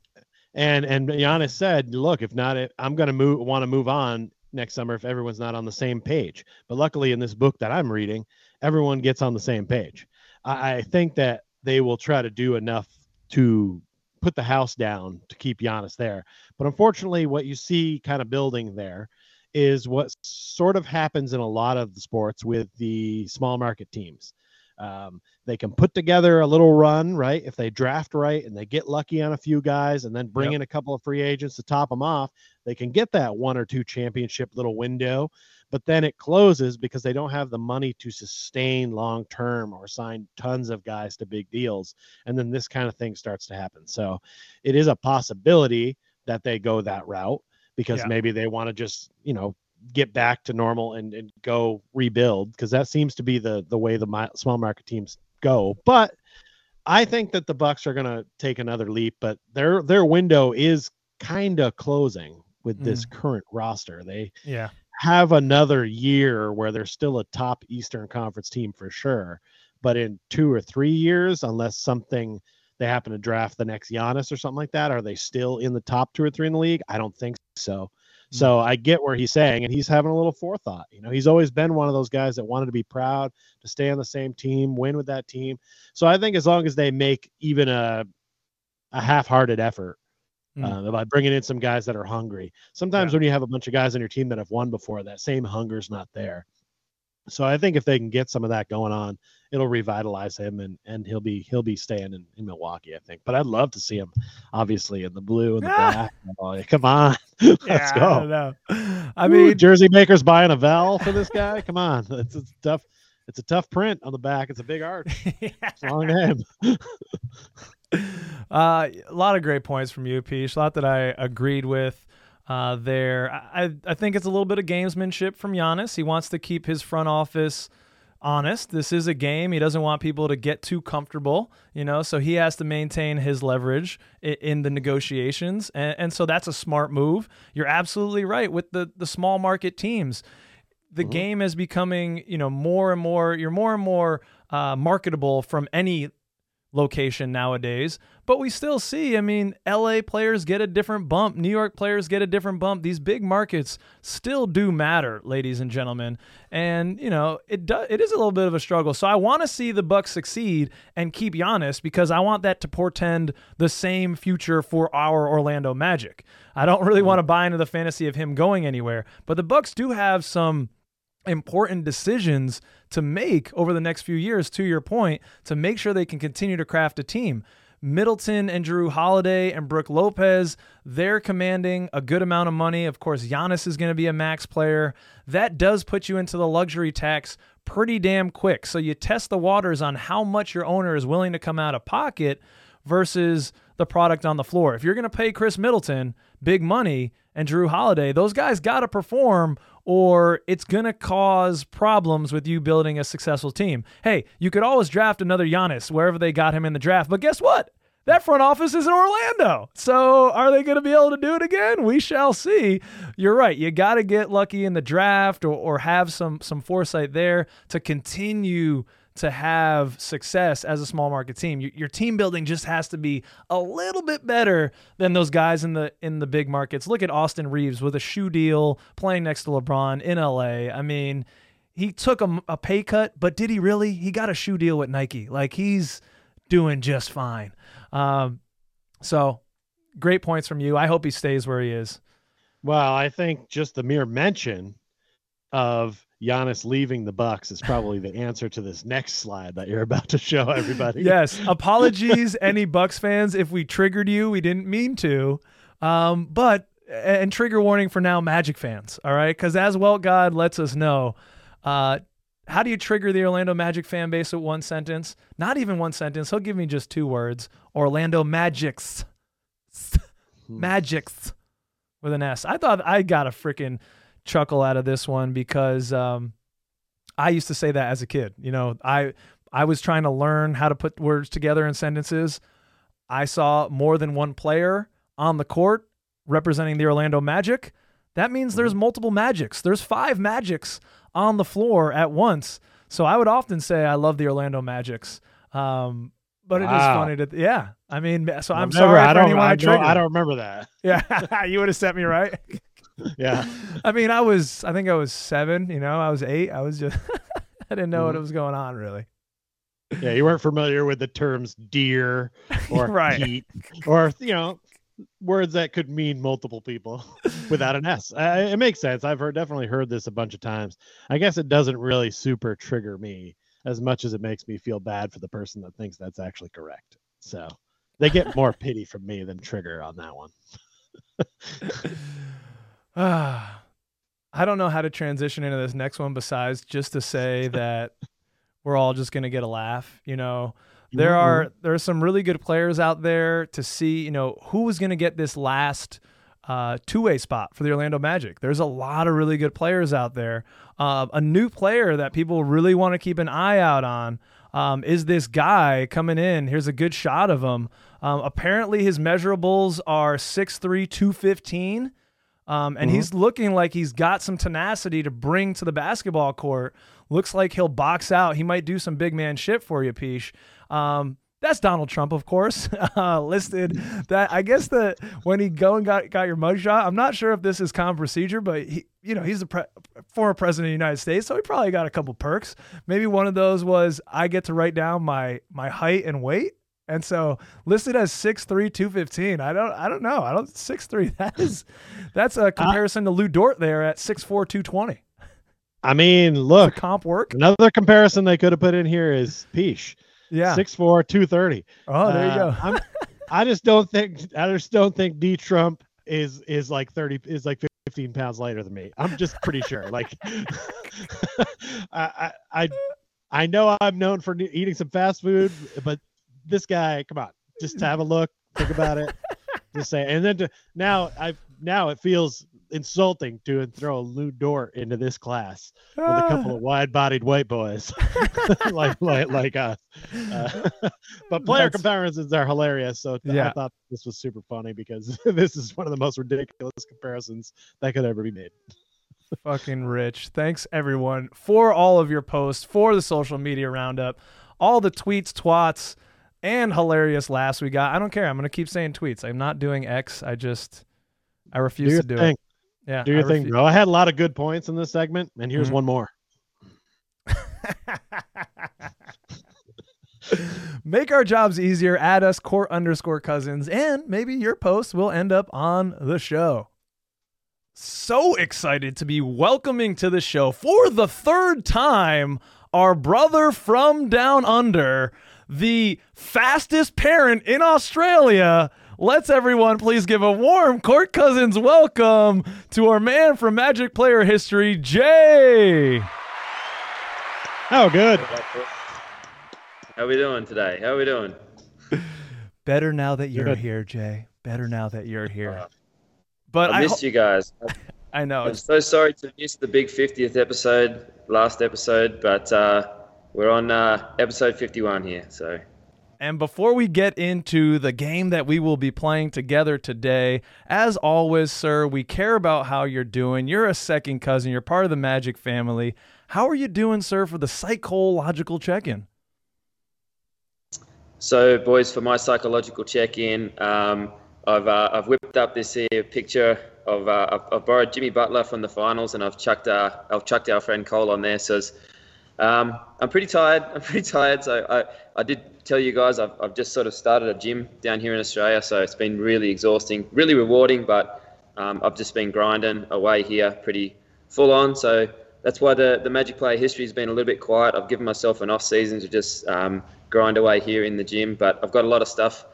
and and Giannis said, "Look, if not, I'm going to move. Want to move on next summer if everyone's not on the same page." But luckily, in this book that I'm reading, everyone gets on the same page. I, I think that they will try to do enough to put the house down to keep Giannis there. But unfortunately, what you see kind of building there is what sort of happens in a lot of the sports with the small market teams. Um, they can put together a little run, right? If they draft right and they get lucky on a few guys and then bring yep. in a couple of free agents to top them off, they can get that one or two championship little window. But then it closes because they don't have the money to sustain long term or sign tons of guys to big deals. And then this kind of thing starts to happen. So it is a possibility that they go that route because yeah. maybe they want to just, you know, get back to normal and, and go rebuild because that seems to be the the way the my, small market teams go. But I think that the Bucks are going to take another leap, but their their window is kind of closing with this mm. current roster. They yeah have another year where they're still a top Eastern Conference team for sure, but in two or three years, unless something they happen to draft the next Giannis or something like that, are they still in the top two or three in the league? I don't think so. So. I get where he's saying, and he's having a little forethought. You know, he's always been one of those guys that wanted to be proud to stay on the same team, win with that team. So I think as long as they make even a a half-hearted effort mm. uh, by bringing in some guys that are hungry. Sometimes yeah. when you have a bunch of guys on your team that have won before, that same hunger's not there. So I think if they can get some of that going on, it'll revitalize him and and he'll be he'll be staying in, in Milwaukee, I think. But I'd love to see him obviously in the blue and the black. Oh, come on. Let's yeah, go. I, I mean Ooh, Jersey Maker's buying a Vel for this guy. Come on. It's, it's tough. It's a tough print on the back. It's a big art. yeah. It's long name. uh, a lot of great points from you, Peach. A lot that I agreed with uh, there. I, I think it's a little bit of gamesmanship from Giannis. He wants to keep his front office honest. This is a game. He doesn't want people to get too comfortable, you know, so he has to maintain his leverage in, in the negotiations. And, and, so that's a smart move. You're absolutely right with the, the small market teams. The mm-hmm. game is becoming, you know, more and more, you're more and more uh, marketable from any location nowadays. But we still see, I mean, LA players get a different bump, New York players get a different bump. These big markets still do matter, ladies and gentlemen. And, you know, it does it is a little bit of a struggle. So I want to see the Bucks succeed and keep Giannis because I want that to portend the same future for our Orlando Magic. I don't really want to buy into the fantasy of him going anywhere, but the Bucks do have some important decisions to make over the next few years, to your point, to make sure they can continue to craft a team. Middleton and Jrue Holiday and Brook Lopez, they're commanding a good amount of money. Of course, Giannis is going to be a max player. That does put you into the luxury tax pretty damn quick. So you test the waters on how much your owner is willing to come out of pocket versus the product on the floor. If you're going to pay Khris Middleton big money and Jrue Holiday, those guys got to perform or it's going to cause problems with you building a successful team. Hey, you could always draft another Giannis wherever they got him in the draft, but guess what? That front office is in Orlando. So are they going to be able to do it again? We shall see. You're right. You got to get lucky in the draft or, or have some some foresight there to continue to have success as a small market team. Your, your, team building just has to be a little bit better than those guys in the in the big markets. Look at Austin Reaves with a shoe deal, playing next to LeBron in LA. I mean, he took a, a pay cut, but did he really? He got a shoe deal with Nike. Like he's doing just fine. Um, so great points from you. I hope he stays where he is. Well, I think just the mere mention of Giannis leaving the Bucks is probably the answer to this next slide that you're about to show everybody. yes, apologies, any Bucks fans, if we triggered you. We didn't mean to, um, but and trigger warning for now, Magic fans. All right, because as well, God lets us know. Uh, how do you trigger the Orlando Magic fan base with one sentence? Not even one sentence. He'll give me just two words. Orlando Magics. Hmm. Magics with an S. I thought I got a freaking chuckle out of this one because um, I used to say that as a kid. You know, I I was trying to learn how to put words together in sentences. I saw more than one player on the court representing the Orlando Magic. That means there's multiple magics. There's five magics on the floor at once. So I would often say I love the Orlando Magics. Um, but it is Wow. funny to yeah. I mean, so I'm I've sorry I don't. I, I, don't. I don't remember that. Yeah, you would have set me right. Yeah. I mean, I was, I think I was seven. You know, I was eight. I was just, I didn't know what Mhm. was going on really. Yeah. You weren't familiar with the terms deer or Right. heat or you know words that could mean multiple people without an S. I, it makes sense. I've heard definitely heard this a bunch of times. I guess it doesn't really super trigger me as much as it makes me feel bad for the person that thinks that's actually correct. So they get more pity from me than trigger on that one. Ah, I don't know how to transition into this next one besides just to say that we're all just going to get a laugh. You know, there Mhm. are there are some really good players out there to see. You know, who is going to get this last uh, two way spot for the Orlando Magic? There's a lot of really good players out there. Uh, a new player that people really want to keep an eye out on um, is this guy coming in. Here's a good shot of him. Um, apparently, his measurables are 6'3", 215. Um, and Mhm. he's looking like he's got some tenacity to bring to the basketball court. Looks like he'll box out. He might do some big man shit for you, Peach. Um, that's Donald Trump, of course, uh, listed. That I guess that when he go and got got your mugshot, I'm not sure if this is common procedure, but he, you know, he's the pre- former president of the United States, so he probably got a couple perks. Maybe one of those was I get to write down my my height and weight. And so listed as 6'3", 215. I don't I don't know. I don't 6'3". That is that's a comparison to Lu Dort there at 6'4", 220. I mean, look, comp work. another comparison they could have put in here is Peach, Yeah. six four, two thirty. oh, there you Uh, go. I'm, I just don't think I just don't think D Trump is is like thirty is like fifteen pounds lighter than me. I'm just pretty sure. Like, I, I I I know I'm known for eating some fast food, but this guy, come on, just have a look, think about it, just say, and then to, now I now it feels insulting to throw a Lu Dort into this class with a couple of wide-bodied white boys like like like us. Uh, but player That's- comparisons are hilarious. So th- I thought this was super funny because this is one of the most ridiculous comparisons that could ever be made. fucking rich. Thanks everyone for all of your posts, for the social media roundup, all the tweets, twats, and hilarious laughs we got. I don't care. I'm gonna keep saying tweets. I'm not doing X. I just I refuse your to do thing. it. Yeah. Do your I thing, refu- bro. I had a lot of good points in this segment, and here's Mhm. one more. Make our jobs easier. Add us court underscore cousins, and maybe your post will end up on the show. So excited to be welcoming to the show for the third time our brother from down under, the fastest parent in Australia. Let's everyone please give a warm court cousins welcome to our man from Magic player history, Jay. Oh, good. How we doing today? How we doing? Better now that you're Good. here, Jay. Better now that you're here. But I I, missed ho- you guys. I know. I'm so sorry to miss the big 50th episode, last episode, but uh, we're on uh, episode 51 here. So And before we get into the game that we will be playing together today, as always, sir, we care about how you're doing. You're a second cousin, you're part of the Magic family. How are you doing, sir, for the psychological check in? So, boys, for my psychological check-in, um, I've uh, I've whipped up this here picture of uh, I've, I've borrowed Jimmy Butler from the finals, and I've chucked uh, I've chucked our friend Cole on there. So, um, I'm pretty tired. I'm pretty tired. So I, I did tell you guys I've, I've just sort of started a gym down here in Australia. So it's been really exhausting, really rewarding, but um, I've just been grinding away here pretty full on. So that's why the, the Magic player history has been a little bit quiet. I've given myself an off season to just um, grind away here in the gym, but I've got a lot of stuff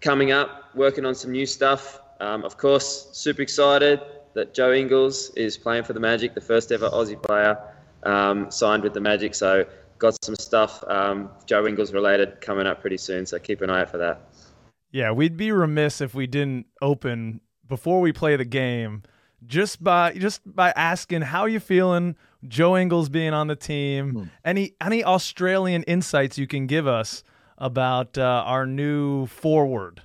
coming up, working on some new stuff. Um, of course, super excited that Joe Ingles is playing for the Magic, the first ever Aussie player. Um, signed with the Magic. So got some stuff um, Joe Ingles related coming up pretty soon. So keep an eye out for that. Yeah, we'd be remiss if we didn't open before we play the game just by just by asking how you feeling joe ingles being on the team hmm. any any australian insights you can give us about uh, our new forward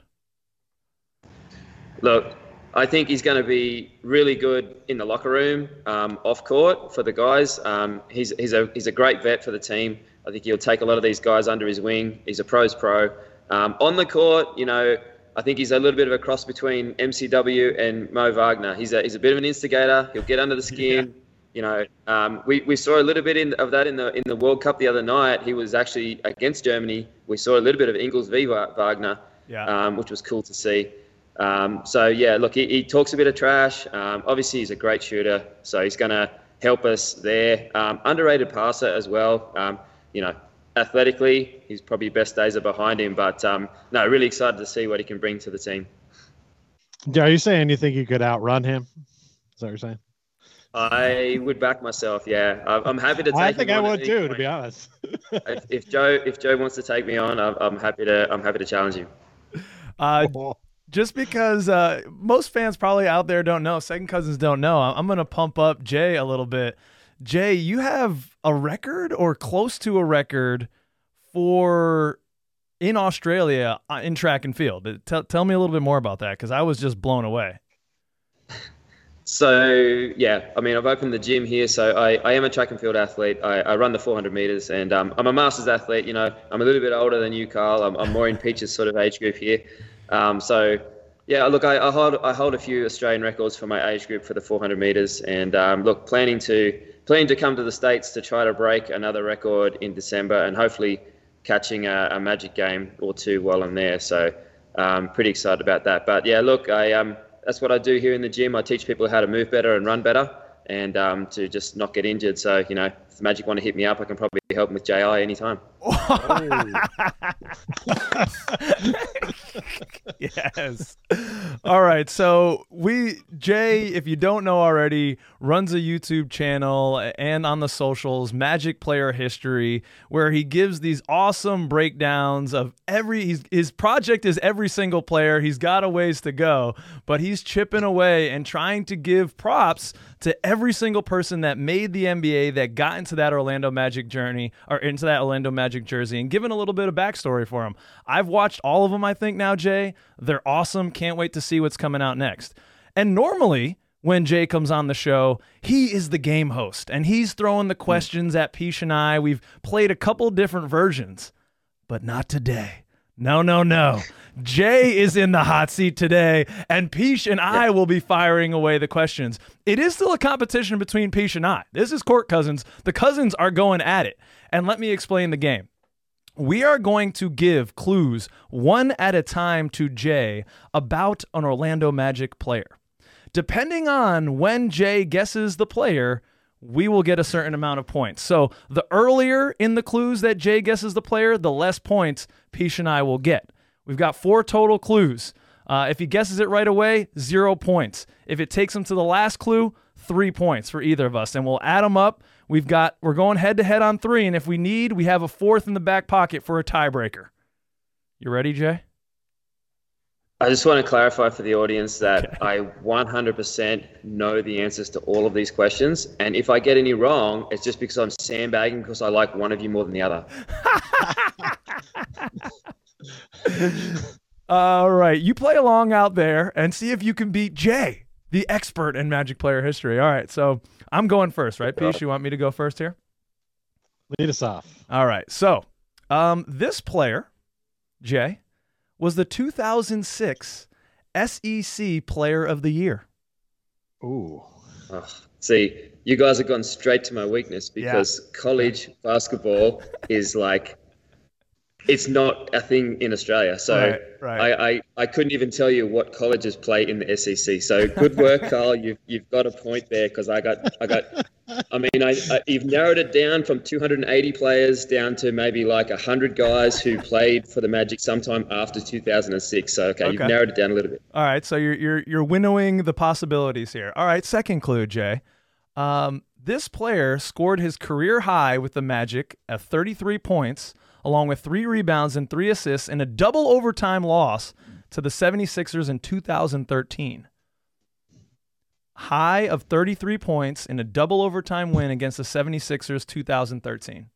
look i think he's going to be really good in the locker room um, off court for the guys um, he's, he's, a, he's a great vet for the team i think he'll take a lot of these guys under his wing he's a pros pro um, on the court you know I think he's a little bit of a cross between MCW and Mo Wagner. He's a, he's a bit of an instigator. He'll get under the skin. Yeah. You know, um, we, we saw a little bit in, of that in the in the World Cup the other night. He was actually against Germany. We saw a little bit of Ingles v Wagner, yeah. um, which was cool to see. Um, so yeah, look, he, he, talks a bit of trash. Um, obviously, he's a great shooter, so he's going to help us there. Um, underrated passer as well. Um, you know, athletically, his probably best days are behind him. But um, no, really excited to see what he can bring to the team. Are you saying you think you could outrun him? Is that what you're saying? I would back myself. Yeah, I'm happy to take. I think I would too, point. to be honest. if, if, Joe if Joe wants to take me on, I'm, I'm happy to I'm happy to challenge him. Uh, just because uh, most fans probably out there don't know, second cousins don't know. I'm going to pump up Jay a little bit. Jay, you have a record or close to a record for in Australia uh, in track and field. Tell, tell me a little bit more about that because I was just blown away. So yeah, I mean, I've opened the gym here, so I, I am a track and field athlete. I, I run the 400 meters, and um, I'm a masters athlete. You know, I'm a little bit older than you, Carl. I'm, I'm more in Peach's sort of age group here. Um, so yeah, look, I, I, hold I hold a few Australian records for my age group for the 400 meters, and um, look, planning to planning to come to the states to try to break another record in December, and hopefully catching a, a magic game or two while I'm there. So um, pretty excited about that. But yeah, look, I um, that's what I do here in the gym. I teach people how to move better and run better, and um, to just not get injured. So you know, the Magic want to hit me up, I can probably help with JI anytime. yes. All right. So we Jay, if you don't know already, runs a YouTube channel and on the socials, Magic Player History, where he gives these awesome breakdowns of every his project is every single player. He's got a ways to go, but he's chipping away and trying to give props to every single person that made the NBA that got that Orlando Magic journey or into that Orlando Magic jersey and given a little bit of backstory for them. I've watched all of them, I think, now, Jay. They're awesome. Can't wait to see what's coming out next. And normally, when Jay comes on the show, he is the game host and he's throwing the hmm. questions at Peach and I. We've played a couple different versions, but not today. No, no, no. Jay is in the hot seat today, and Peach and I will be firing away the questions. It is still a competition between Peach and I. This is Court Cousins. The cousins are going at it. And let me explain the game. We are going to give clues one at a time to Jay about an Orlando Magic player. Depending on when Jay guesses the player, we will get a certain amount of points. So the earlier in the clues that Jay guesses the player, the less points Peach and I will get. We've got four total clues. Uh, if he guesses it right away, zero points. If it takes him to the last clue, three points for either of us, and we'll add them up. We've got we're going head to head on three, and if we need, we have a fourth in the back pocket for a tiebreaker. You ready, Jay? I just want to clarify for the audience that okay. I 100% know the answers to all of these questions. And if I get any wrong, it's just because I'm sandbagging because I like one of you more than the other. all right. You play along out there and see if you can beat Jay, the expert in Magic player history. All right. So I'm going first, right, Peach? You want me to go first here? Lead us off. All right. So um, this player, Jay was the 2006 SEC Player of the Year. Ooh. Oh, see, you guys have gone straight to my weakness because yeah. college basketball is like it's not a thing in Australia. So right, right. I, I, I, couldn't even tell you what colleges play in the SEC. So good work, Carl. You've, you've got a point there because I got I got. I mean, I, I, you've narrowed it down from 280 players down to maybe like 100 guys who played for the Magic sometime after 2006. So okay, okay, you've narrowed it down a little bit. All right, so you're you're you're winnowing the possibilities here. All right, second clue, Jay. Um, This player scored his career high with the Magic at 33 points, along with three rebounds and three assists in a double overtime loss to the 76ers in 2013. High of 33 points in a double overtime win against the 76ers 2013.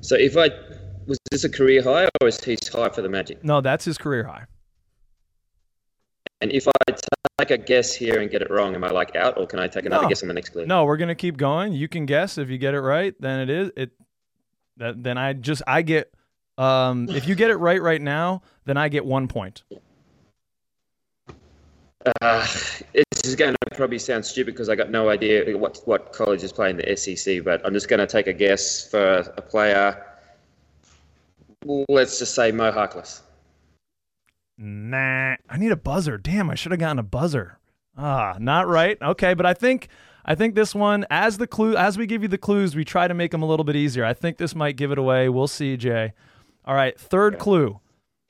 So if I was this a career high or is he high for the Magic? No, that's his career high. And if I take a guess here and get it wrong, am I like out, or can I take another No. guess on the next clue? No, we're gonna keep going. You can guess if you get it right, then it is it. That then I just I get. Um, if you get it right right now, then I get one point. Uh, this is going to probably sound stupid because I got no idea what what college is playing the SEC, but I'm just going to take a guess for a player. Let's just say Mo Harkless. Nah, I need a buzzer. Damn, I should have gotten a buzzer. Ah, not right. Okay, but I think I think this one, as the clue, as we give you the clues, we try to make them a little bit easier. I think this might give it away. We'll see, Jay. All right, third clue.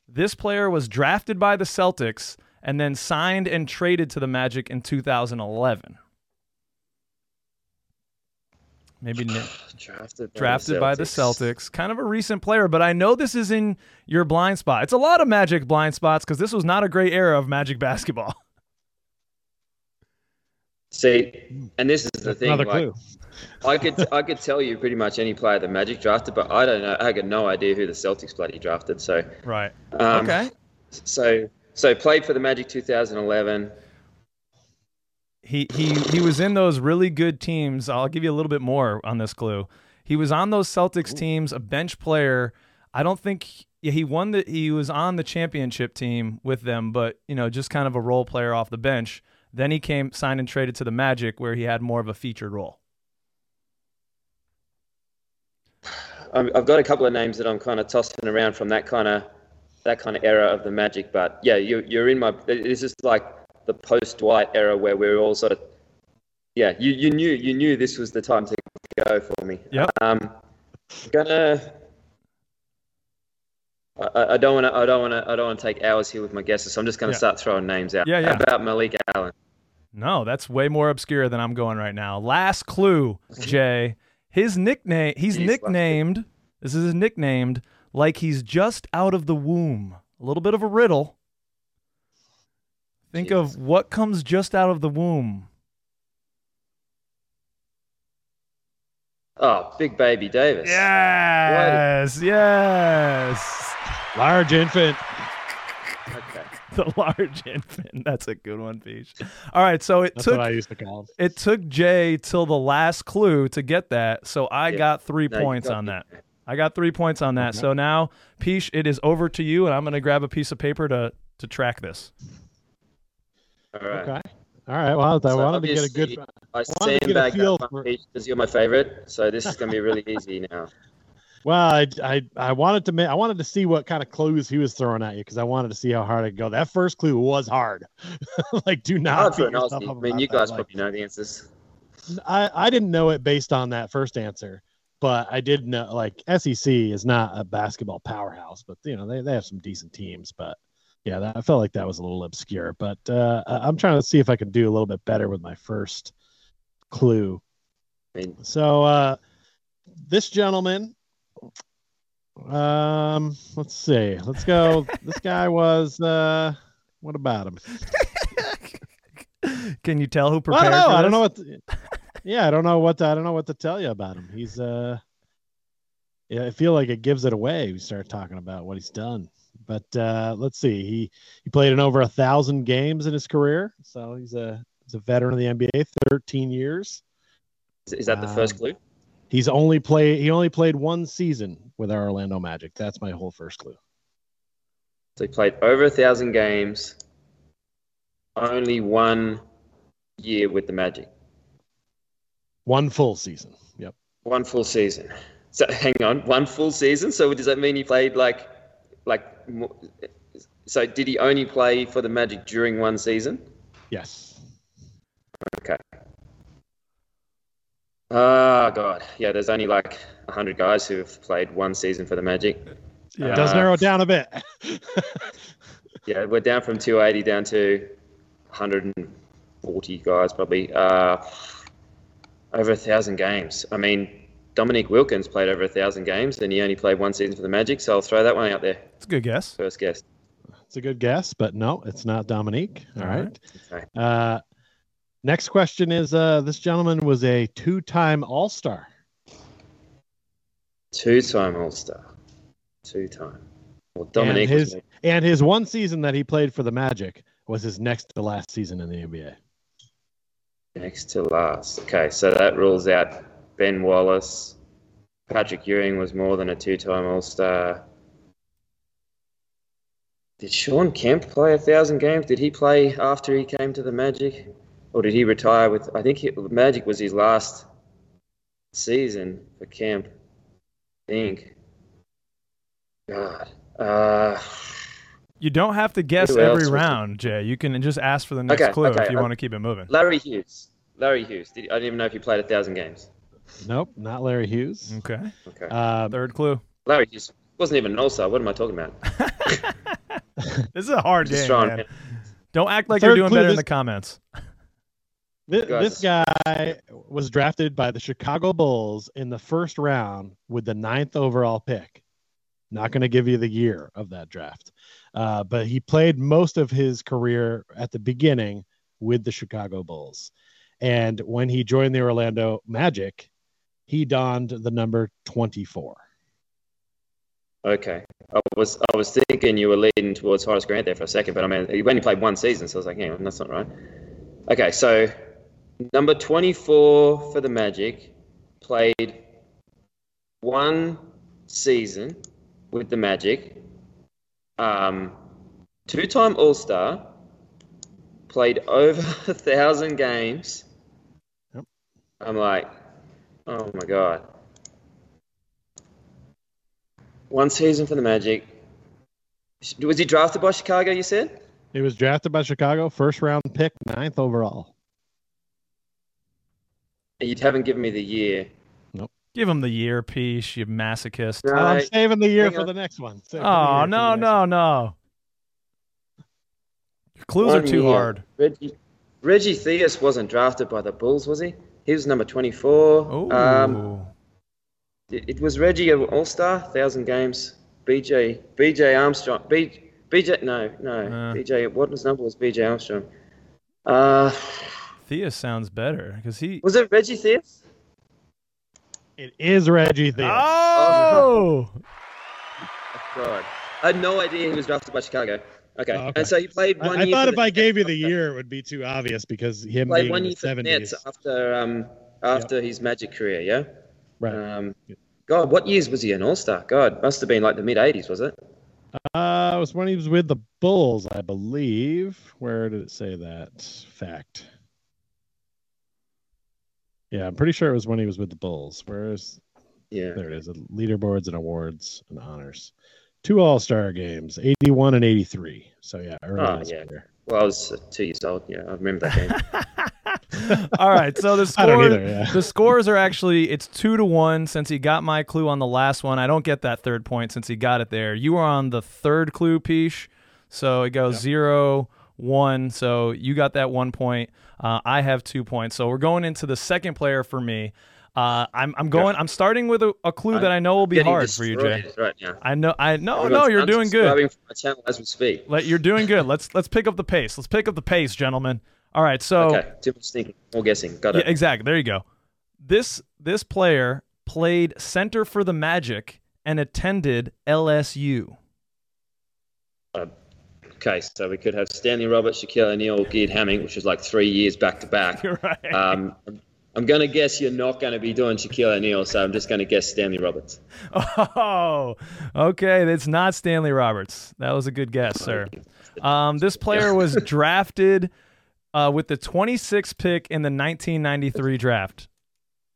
This player was drafted by the Celtics and then signed and traded to the Magic in 2011. Maybe Nick. Drafted by drafted by the Celtics. Kind of a recent player, but I know this is in your blind spot. It's a lot of Magic blind spots because this was not a great era of Magic basketball. See, and this is the That's thing. another like, clue. I could I could tell you pretty much any player the Magic drafted, but I don't know. I got no idea who the Celtics bloody drafted. So Right. um, okay. So so played for the Magic 2011. He he he was in those really good teams. I'll give you a little bit more on this clue. He was on those Celtics teams, a bench player. I don't think yeah, he won the he was on the championship team with them, but you know, just kind of a role player off the bench. Then he came signed and traded to the Magic where he had more of a featured role. I've got a couple of names that I'm kind of tossing around from that kind of that kind of era of the Magic, but yeah, you, you're in my. This is like the post Dwight era where we are all sort of. Yeah, you, you knew you knew this was the time to go for me. Yeah. Um, I'm gonna. I- I, don't want to. I don't want to. I don't want to take hours here with my guesses. So I'm just going to Yeah. start throwing names out. Yeah, yeah. How about Malik Allen? No, that's way more obscure than I'm going right now. Last clue, Jay. His nickname, he's nicknamed, this is his nicknamed like he's just out of the womb. A little bit of a riddle. Think of what comes just out of the womb. Oh, Big Baby Davis. Yes, yes. Large infant. Okay. The large infant. That's a good one, Peach. All right, so it That's took what I used to call it took Jay till the last clue to get that. So I Yeah. got three No, points got on me. that. I got three points on that. Okay. So now, Peach, it is over to you, and I'm going to grab a piece of paper to to track this. All right. Okay. All right. Well, I So wanted to get a good. I wanted to get a sandbagged feel that for- Peach because you're my favorite. So this is going to be really easy now. Well, I, I I wanted to ma- I wanted to see what kind of clues he was throwing at you because I wanted to see how hard I could go. That first clue was hard. like, do not. Hard for beat yourself up I mean, about you that. guys Like, probably know the answers. I I didn't know it based on that first answer, but I did know like SEC is not a basketball powerhouse, but you know they, they have some decent teams. But yeah, that, I felt like that was a little obscure. But uh, I- I'm trying to see if I can do a little bit better with my first clue. So uh, this gentleman, um, let's see, let's go. this guy was uh, what about him? Can you tell who prepared? I prepared? don't know. for I don't know what. To, yeah, I don't know what. To, I don't know what to tell you about him. He's uh, yeah, I feel like it gives it away. We start talking about what he's done. But uh, let's see. He he played in over a thousand games in his career, so he's a he's a veteran of the NBA, thirteen years. is, that the first Um, clue? He's only played he only played one season with our Orlando Magic. That's my whole first clue. So he played over a thousand games, only one year with the Magic, One full season. Yep. one full season. So hang on, one full season. So does that mean he played like, like? So did he only play for the Magic during one season? Yes. Okay. Oh god, yeah. There's only like hundred guys who have played one season for the Magic. Yeah. It does Uh, narrow down a bit. Yeah, we're down from 280 down to 140 guys probably. Uh, over a thousand games. I mean, Dominique Wilkins played over a thousand games, and he only played one season for the Magic. So I'll throw that one out there. It's a good guess. First guess. It's a good guess, but no, it's not Dominique. All All right. right. Okay. Uh, next question is: uh, This gentleman was a two-time All-Star. Two-time All-Star. Two-time. Well, Dominique and was his and his one season that he played for the Magic was his next to last season in the NBA. Next to last. Okay, so that rules out Ben Wallace. Patrick Ewing was more than a two-time All-Star. Did Shawn Kemp play a thousand games? Did he play after he came to the Magic, or did he retire with? I think he, Magic was his last season for Kemp. I think. God. Uh, You don't have to guess Who every round, Jay. You can just ask for the next Okay, clue okay, if you I- want to keep it moving. Larry Hughes. Larry Hughes. Did, I didn't even know if he played a thousand games. Nope, not Larry Hughes. Okay. Okay. Um, Third clue. Larry Hughes wasn't even an All-Star. What am I talking about? This is a hard game, trying man. to- Don't act like Third you're doing clue, better in the comments. This, this guy was drafted by the Chicago Bulls in the first round with the ninth overall pick. Not going to give you the year of that draft, uh, but he played most of his career at the beginning with the Chicago Bulls. And when he joined the Orlando Magic, he donned the number 24. Okay. I was I was thinking you were leading towards Horace Grant there for a second, but I mean he only played one season, so I was like, hang on, that's not right. Okay, so number twenty four for the Magic played one season with the Magic. Um, two time All Star, played over a thousand games. Yep. I'm like, oh my god. One season for the Magic. Was he drafted by Chicago? You said. He was drafted by Chicago, first round pick, ninth overall. You haven't given me the year. Give him the year piece, you masochist. No. I'm saving the year Hang for on. the next one. Save Oh no no one. no! Your clues are too year. hard. Reggie, Reggie Theus wasn't drafted by the Bulls, was he? He was number 24. Oh, Um, it, it was Reggie an All Star, thousand games. BJ BJ Armstrong. B, BJ no no Uh. BJ. What his number was BJ Armstrong? Uh, Theus sounds better because he. was it Reggie Theus? It is Reggie Theus. Oh, God, I had no idea he was drafted by Chicago. Okay, Oh, okay. and so he played I, one I year. thought if the I gave you the year, it would be too obvious because him played being one year the for the seventies. Nets after um after his Magic career. Yeah. Right. Um, God, what years was he an All Star? God, must have been like the mid '80s, was it? Uh, it was when he was with the Bulls, I believe. Where did it say that fact? Yeah, I'm pretty sure it was when he was with the Bulls. Where's Yeah. there it is? Leaderboards and awards and honors. Two All Star games, 81 and 83. So yeah, early Oh, yeah. career. Well, I was uh, two years old. Yeah, I remember that game. all right. So the I score, either, yeah. the scores are actually it's two to one since he got my clue on the last one. I don't get that third point since he got it there. You were on the third clue, Peach. So it goes zero one. So you got that one point. Uh, I have two points. So we're going into the second player for me. Uh, I'm I'm going. I'm starting with a, a clue that I know will be hard for you, Jay. Right now. I know. I no I'm no. You're doing good. as we speak. Let you're doing good. Let's let's pick up the pace. Let's pick up the pace, gentlemen. All right. So Okay, too much thinking. More guessing. Got it. yeah, it. exactly. There you go. This this player played center for the Magic and attended LSU. Okay, so we could have Stanley Roberts, Shaquille O'Neal, Geert Hammink, which is like three years back to back. right. Um, I'm going to guess you're not going to be doing Shaquille O'Neal, so I'm just going to guess Stanley Roberts. Oh, okay. That's not Stanley Roberts. That was a good guess, sir. Um, this player was drafted uh, with the 26th pick in the 1993 draft.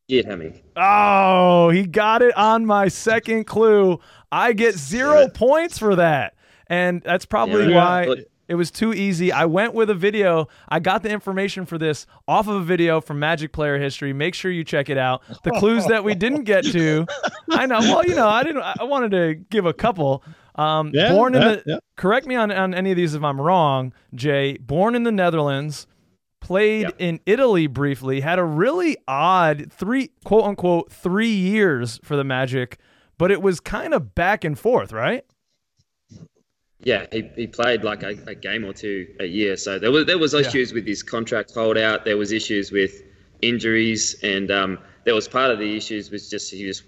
Geert Hammink. Oh, he got it on my second clue. I get zero points for that. And that's probably Yeah. why But- it was too easy. I went with a video. I got the information for this off of a video from Magic Player History. Make sure you check it out. The clues that we didn't get to. I know. Well, you know, I didn't I wanted to give a couple. Um, Yeah, born in the yeah. correct me on, on any of these if I'm wrong, Jay. Born in the Netherlands, played Yep. in Italy briefly, had a really odd three quote unquote three years for the Magic, but it was kind of back and forth, right? Yeah, he, he played like a, a game or two a year. So there was there was issues with his contract holdout. There was issues with injuries, and um, there was part of the issues was just he just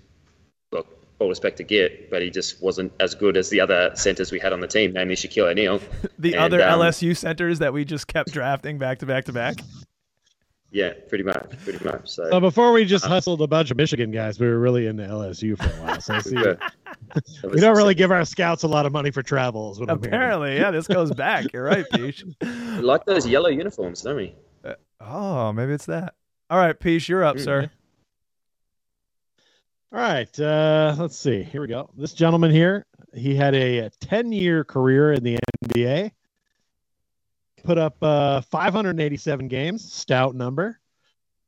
look all respect to Geert, but he just wasn't as good as the other centers we had on the team, namely Shaquille O'Neal. The And, other um, LSU centers that we just kept drafting back to back to back. Yeah, pretty much, pretty much. So, So before we just hustled a bunch of Michigan guys, we were really into LSU for a while. So I see, good. we don't really give our scouts a lot of money for travel. Is what I'm hearing. Apparently, yeah, this goes back. You're right, Peach. We like those yellow uniforms, don't we? Oh, maybe it's that. All right, Peach, you're up, Mm. sir. All right, uh, let's see. Here we go. This gentleman here, he had a 10-year career in the NBA. Put up uh, 587 games, stout number.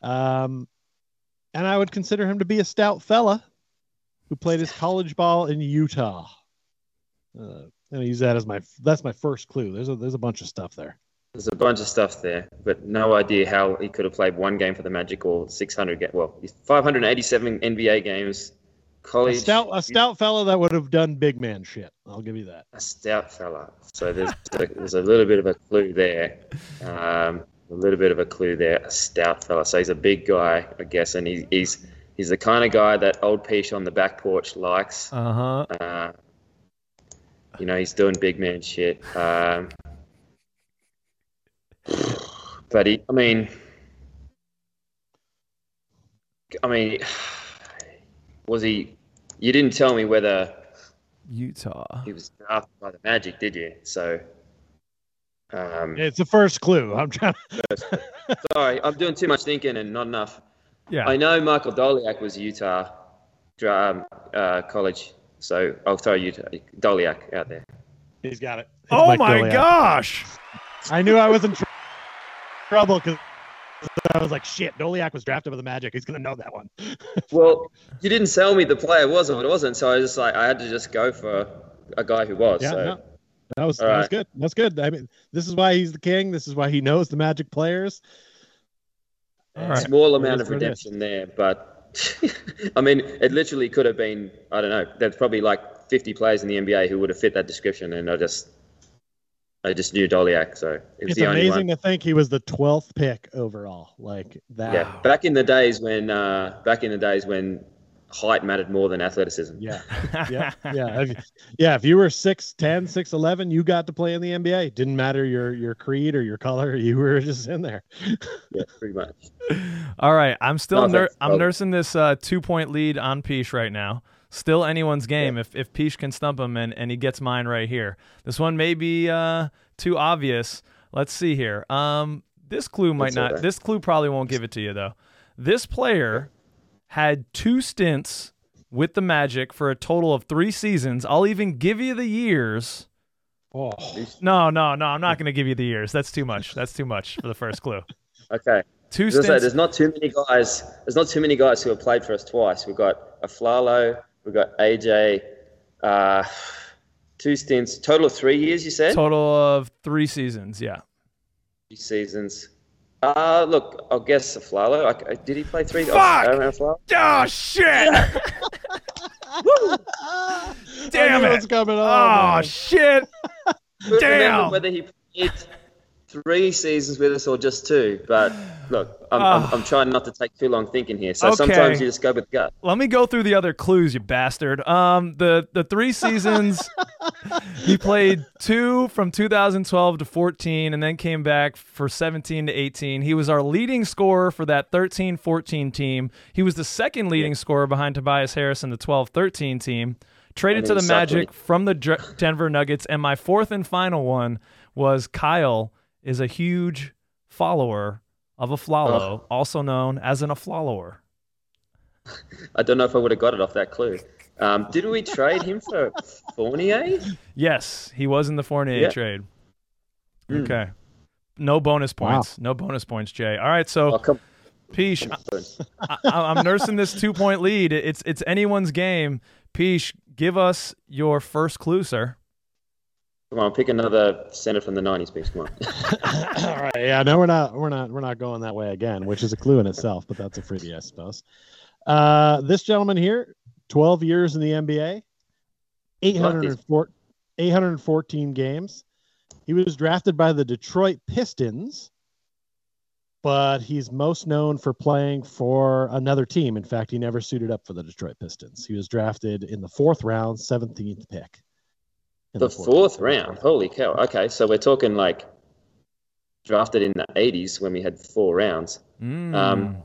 Um, and I would consider him to be a stout fella who played his college ball in Utah. Uh, and I use that as my that's my first clue. There's a there's a bunch of stuff there. There's a bunch of stuff there, but no idea how he could have played one game for the Magic or 600 ga- well, 587 NBA games, A stout a stout fella that would have done big man shit. I'll give you that. a stout fella. So there's a, there's a little bit of a clue there. Um, a little bit of a clue there. A stout fella. So he's a big guy, I guess, and he, he's he's the kind of guy that old Peach on the back porch likes. Uh huh. Uh, you know, he's doing big man shit. Um, but he, I mean, I mean, was he? You didn't tell me whether Utah. he was drafted by the Magic, did you? So, um, It's the first clue. I'm trying. sorry, I'm doing too much thinking and not enough. Yeah. I know Michael Doleac was Utah um, uh, college, so I'll throw Utah Doleac out there. He's got it. It's oh Mike my Goliath. gosh. I knew I was in tr- trouble because I was like, shit, Doleac was drafted by the Magic. He's gonna know that one. Well, you didn't tell me the player was or it wasn't, so I was just like, I had to just go for a guy who was. Yeah, so no. That was All that was right. good. That's good. I mean, this is why he's the king. This is why he knows the Magic players. All right. small amount of what it is. redemption there, but I mean, it literally could have been. I don't know. There's probably like 50 players in the NBA who would have fit that description, and I just, I just knew Doleac, so it was It's the only amazing one. to think he was the twelfth pick overall. Like that. Yeah, back in the days when, uh, back in the days when height mattered more than athleticism. Yeah, yeah, yeah. If, yeah, if you were 6'10", 6'11", you got to play in the NBA. Didn't matter your your creed or your color. You were just in there. Yeah, pretty much. All right. I'm still No, nur- I'm nursing this uh, two point lead on Peach right now. Still anyone's game if if Peach can stump him and, and he gets mine right here. This one may be uh, too obvious. Let's see here. Um, this clue might not. right. This clue probably won't give it to you though. This player had two stints with the Magic for a total of three seasons. I'll even give you the years. Oh, No, no, no. I'm not going to give you the years. That's too much. That's too much for the first clue. Okay. Two I say, stints. there's not too many guys. There's not too many guys who have played for us twice. We've got Afflalo, we've got AJ, uh, two stints, total of three years. You said Total of three seasons. Yeah. three seasons. Uh, look, I'll guess Afflalo. I, did he play three? Fuck! Arron Afflalo? Oh shit! Damn it. What's coming on? Oh man. shit! Couldn't remember Damn. Whether he played three seasons with us or just two, but look, I'm, Ah. I'm, I'm trying not to take too long thinking here. So Okay. sometimes you just go with gut. Let me go through the other clues, you bastard. Um, the the three seasons he played two from 2012 to 14, and then came back for 17 to 18. He was our leading scorer for that 13-14 team. He was the second leading scorer behind Tobias Harris in the 12-13 team. Traded to the Magic from the Denver Nuggets, and my fourth and final one was Kyle is a huge follower of Afflalo, also known as an Afflalower. I don't know if I would have got it off that clue. Um, did we trade him for Fournier? Yes, he was in the Fournier Yeah. trade. Mm. Okay. No bonus Wow. points. No bonus points, Jay. All right, so Oh, come Peach. I, I, I'm nursing this two point lead. It's it's anyone's game. Peach, give us your first clue, sir. Come on, pick another center from the '90s, please. Come on. All right. Yeah. No, we're not. We're not. We're not going that way again, which is a clue in itself. But that's a freebie, I suppose. Uh, this gentleman here, 12 years in the NBA, 804, 814 games. He was drafted by the Detroit Pistons, but he's most known for playing for another team. In fact, he never suited up for the Detroit Pistons. He was drafted in the fourth round, 17th pick. The fourth round. Holy cow. Okay, so we're talking like drafted in the 80s when we had four rounds. Mm. Um,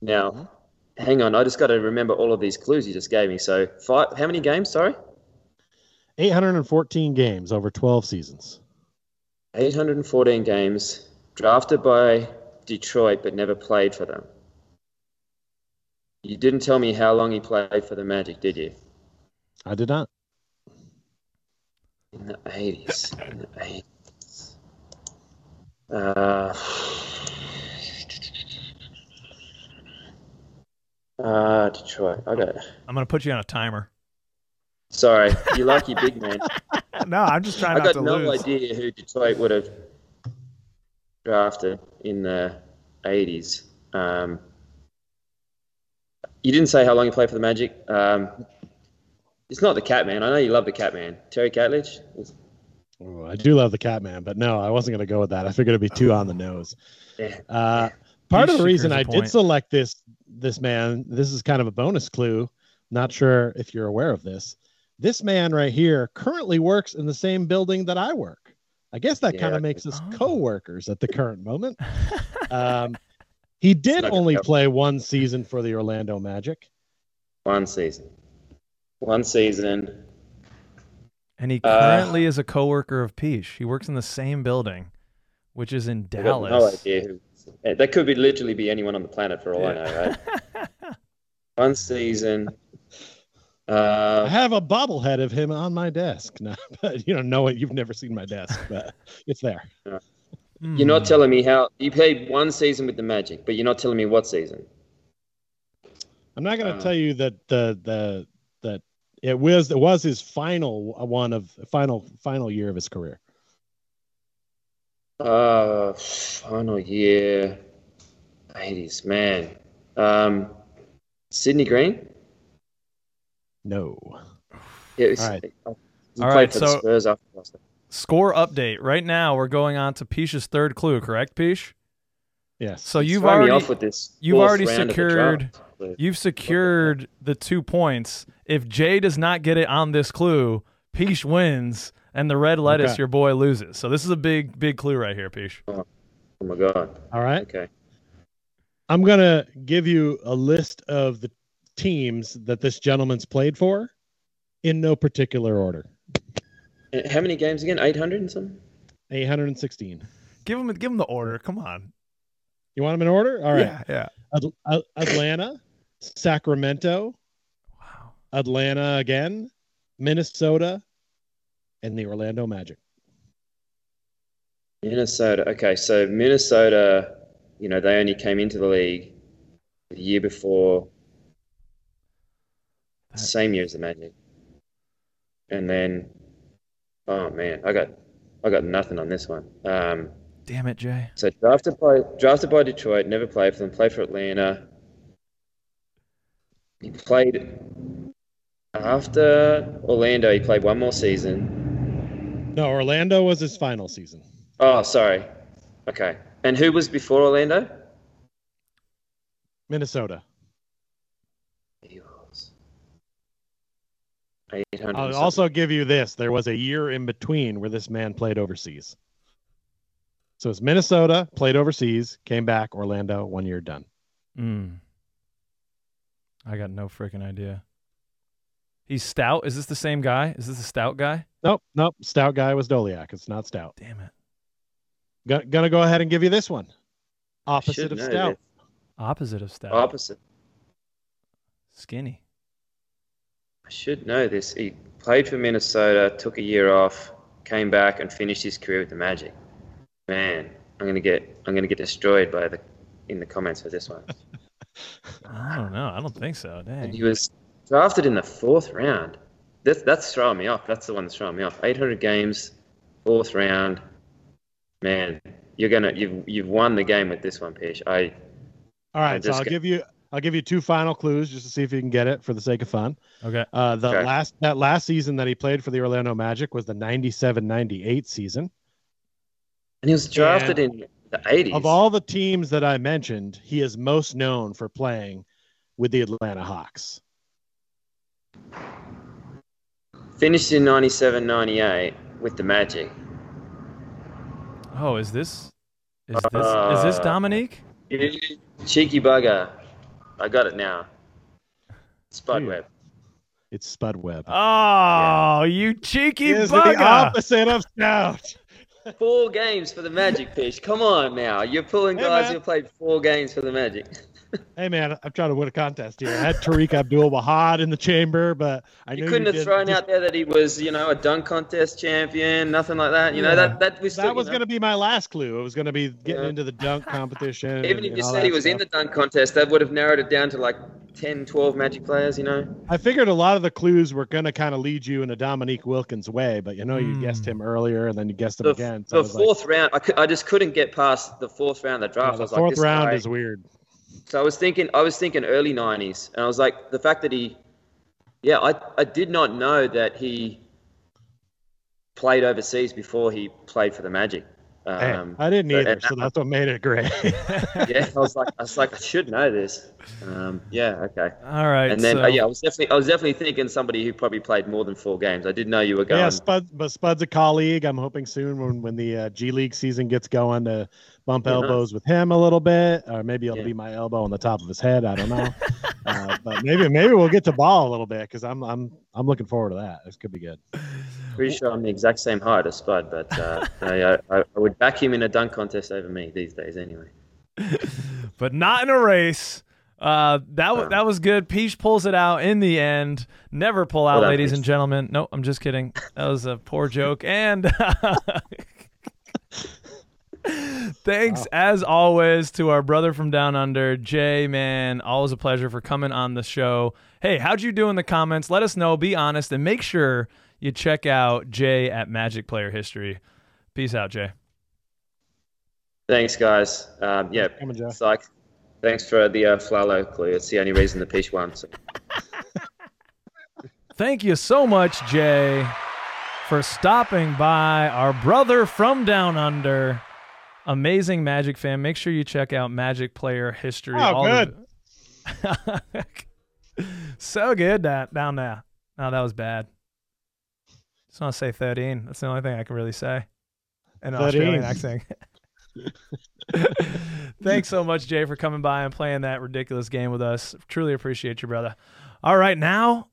now, hang on. I just got to remember all of these clues you just gave me. So, five. How many games? Sorry, 814 games over 12 seasons. 814 games. Drafted by Detroit, but never played for them. You didn't tell me how long he played for the Magic, did you? I did not. In the 80s. In the 80s. Uh, uh, Detroit. It. I'm gonna put you on a timer. Sorry, you lucky big man. no, I'm just trying to lose I got to no lose. idea who Detroit would have drafted in the 80s. Um, you didn't say how long you played for the Magic. Um, it's not the Catman. I know you love the Catman. Terry Catledge? Oh, I do love the Catman, but no, I wasn't going to go with that. I figured it'd be too on the nose. Yeah. Uh, part You of the reason I point. did select this this man, this is kind of a bonus clue. Not sure if you're aware of this. This man right here currently works in the same building that I work. I guess that Yeah, kind of makes us Oh. co-workers at the current moment. Um, he did only play one season for the Orlando Magic. One season. One season. And he Uh, currently is a coworker of Peach. He works in the same building, which is in I got no Dallas. idea That could be literally be anyone on the planet for all I know, right? One season. I Uh, have a bobblehead of him on my desk. No, but you don't know it. You've never seen my desk, but it's there. you're not Hmm. telling me how you played one season with the Magic, but you're not telling me what season. I'm not going to Uh, tell you that the the that it was it was his final one of final final year of his career. Uh, final year, 80s, man. Um, Sidney Green. No. Yeah, it was- All right. He All played right, for so- Spurs after. Score update. Right now, we're going on to Peach's third clue, correct, Peach? Yes. So you've already off with this. you've already round of secured- draft. You've secured the two points. If Jay does not get it on this clue, Peach wins, and the red lettuce, Okay. your boy, loses. So this is a big, big clue right here, Peach. Oh my god. All right. Okay. I'm going to give you a list of the teams that this gentleman's played for in no particular order. Uh, How many games again? 800 and something? Uh, 816. Give him, give him the order. Come on. You want them in order? All right. Yeah, yeah. Ad- Ad- Atlanta, Sacramento, Wow. Atlanta again, Minnesota, and the Orlando Magic. Minnesota. Okay, so Minnesota, you know, they only came into the league the year before, That- same year as the Magic. And then, oh man, I got, I got nothing on this one. Um, Damn it, Jay. so drafted by drafted by Detroit, never played for them. Played for Atlanta. He played after Orlando. He played one more season. No, Orlando was his final season. Oh, sorry. Okay. And who was before Orlando? Minnesota. He was 800. I'll also give you this. There was a year in between where this man played overseas. So it's Minnesota, played overseas, came back, Orlando, one year done. Mm. I got no freaking idea. He's stout. Is this the same guy? Is this a stout guy? Nope, nope. Stout guy was Doleac. It's not stout. Damn it. Go- gonna go ahead and give you this one. Opposite should of know stout. Opposite of stout. Opposite. Skinny. I should know this. He played for Minnesota, took a year off, came back, and finished his career with the Magic. Man, I'm gonna get I'm gonna get destroyed by the in the comments for this one. I don't know. I don't think so. And he was drafted in the fourth round. that's that's throwing me off. That's the one that's throwing me off. 800 games, fourth round. Man, you're gonna you've you've won the game with this one, Pish. I All right, so I'll got- give you I'll give you two final clues just to see if you can get it for the sake of fun. Okay. Uh, the Okay. last that last season that he played for the Orlando Magic was the 97-98 season. and he was drafted in the 80s. Of all the teams that I mentioned, he is most known for playing with the Atlanta Hawks. Finished in 97, 98 with the Magic. Oh, is this is this is this Uh, Dominique? You cheeky bugger. I got it now. Spud Dude. Webb. It's Spud Webb. Oh, you cheeky He is the opposite of Stout. Four games for the Magic, Fish. Come on now. You're pulling Hey, guys man. who played four games for the Magic. Hey man, I'm trying to win a contest here. I had Tariq Abdul Wahad in the chamber, but I You couldn't you have thrown out there that he was, you know, a dunk contest champion, nothing like that. You Yeah. know, that that was still, That was you know, going to be my last clue. It was going to be getting Yeah. into the dunk competition. Even and- if you said he was in the dunk contest, that would have narrowed it down to like 10, 12 Magic players. You know. I figured a lot of the clues were going to kind of lead you in a Dominique Wilkins way, but you know, you Hmm. guessed him earlier and then you guessed him The, again. So the was like, fourth round, I, cou- I just couldn't get past the fourth round of the yeah, draft. I the was like, fourth this round guy- is weird. So I was thinking, I was thinking early '90s, and I was like, the fact that he, yeah, I, I did not know that he played overseas before he played for the Magic. Hey, Um, I didn't but- either, and so that's what made it great. yeah, I was like, I was like, I should know this. Um, yeah, okay. All right. And then, so, uh, yeah, I was definitely, I was definitely thinking somebody who probably played more than four games. I didn't know you were going. yeah, Spud, but Spud's a colleague. I'm hoping soon when, when the uh, G League season gets going to bump Yeah. elbows with him a little bit, or maybe it'll Yeah. be my elbow on the top of his head. I don't know, uh, but maybe maybe we'll get to ball a little bit because I'm I'm I'm looking forward to that. This could be good. Pretty sure I'm the exact same height as Spud, but uh, I, I, I would back him in a dunk contest over me these days anyway. but not in a race. Uh, that w- Um, that was good. Peach pulls it out in the end. Never pull out, Well ladies and gentlemen. No, I'm just kidding. That was a poor joke. And thanks as always to our brother from down under, Jay. Man, always a pleasure for coming on the show. Hey, how'd you do in the comments? Let us know. Be honest and make sure you check out Jay at Magic Player History. Peace out, Jay. Thanks, guys. Um, yeah, Coming, Joe. it's like, thanks for the uh, Flalo clue. It's the only reason the Peach won. So. Thank you so much, Jay, for stopping by. Our brother from down under, amazing Magic fan. Make sure you check out Magic Player History. Oh, good. so good that down there. No, that was bad. Just want to say 13. That's the only thing I can really say. An 13. Australian accent. Thanks so much, Jay, for coming by and playing that ridiculous game with us. Truly appreciate you, brother. All right, now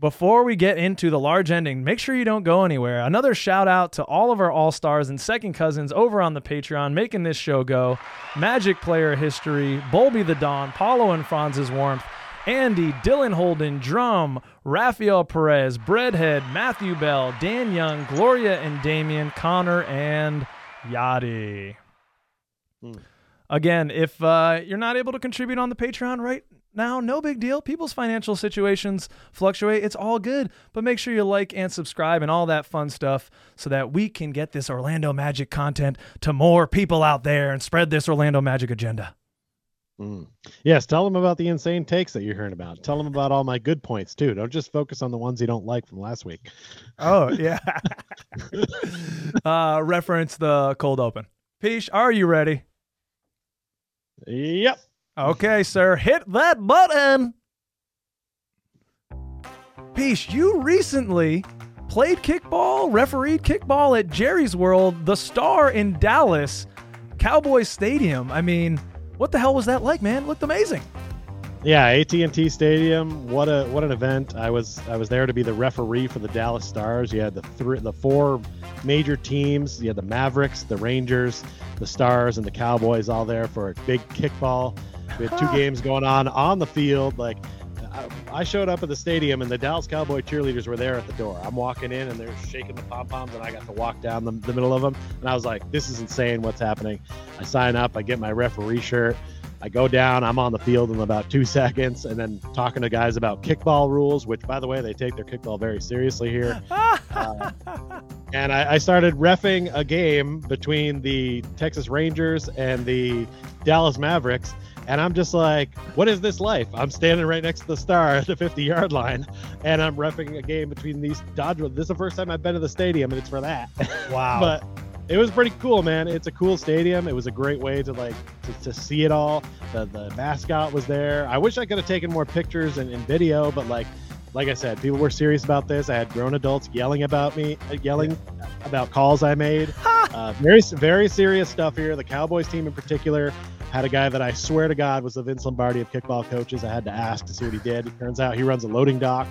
before we get into the large ending, make sure you don't go anywhere. Another shout out to all of our all stars and second cousins over on the Patreon making this show go. Magic Player History, Bolby the Dawn, Paulo and Franz's Warmth, Andy, Dylan Holden, Drum, Rafael Perez, Breadhead, Matthew Bell, Dan Young, Gloria and Damien, Connor, and Yadi. Hmm. Again, if uh, you're not able to contribute on the Patreon right now, no big deal. People's financial situations fluctuate. It's all good. But make sure you like and subscribe and all that fun stuff so that we can get this Orlando Magic content to more people out there and spread this Orlando Magic agenda. Mm. Yes, tell them about the insane takes that you're hearing about. Tell them about all my good points too. Don't just focus on the ones you don't like from last week. Oh, yeah. uh, reference the cold open. Peach, are you ready? Yep. Okay, sir. Hit that button. Peach, you recently played kickball, refereed kickball at Jerry's World, the star in Dallas, Cowboys Stadium. I mean, what the hell was that like, man? It looked amazing. Yeah, AT&T Stadium. What a what an event! I was I was there to be the referee for the Dallas Stars. You had the three the four major teams. You had the Mavericks, the Rangers, the Stars, and the Cowboys all there for a big kickball. We had two games going on on the field. Like I, I showed up at the stadium, and the Dallas Cowboy cheerleaders were there at the door. I'm walking in, and they're shaking the pom poms, and I got to walk down the, the middle of them. And I was like, "This is insane! What's happening?" I sign up. I get my referee shirt. I go down, I'm on the field in about two seconds, and then talking to guys about kickball rules, which, by the way, they take their kickball very seriously here. Uh, and I, I started refing a game between the Texas Rangers and the Dallas Mavericks. And I'm just like, what is this life? I'm standing right next to the star at the 50 yard line, and I'm refing a game between these Dodgers. This is the first time I've been to the stadium, and it's for that. Wow. but it was pretty cool, man. It's a cool stadium. It was a great way to like to, to see it all. The the mascot was there. I wish I could have taken more pictures and, and video, but like like I said, people were serious about this. I had grown adults yelling about me, uh, yelling about calls I made. uh, very very serious stuff here. The Cowboys team in particular had a guy that I swear to God was the Vince Lombardi of kickball coaches. I had to ask to see what he did. It turns out he runs a loading dock.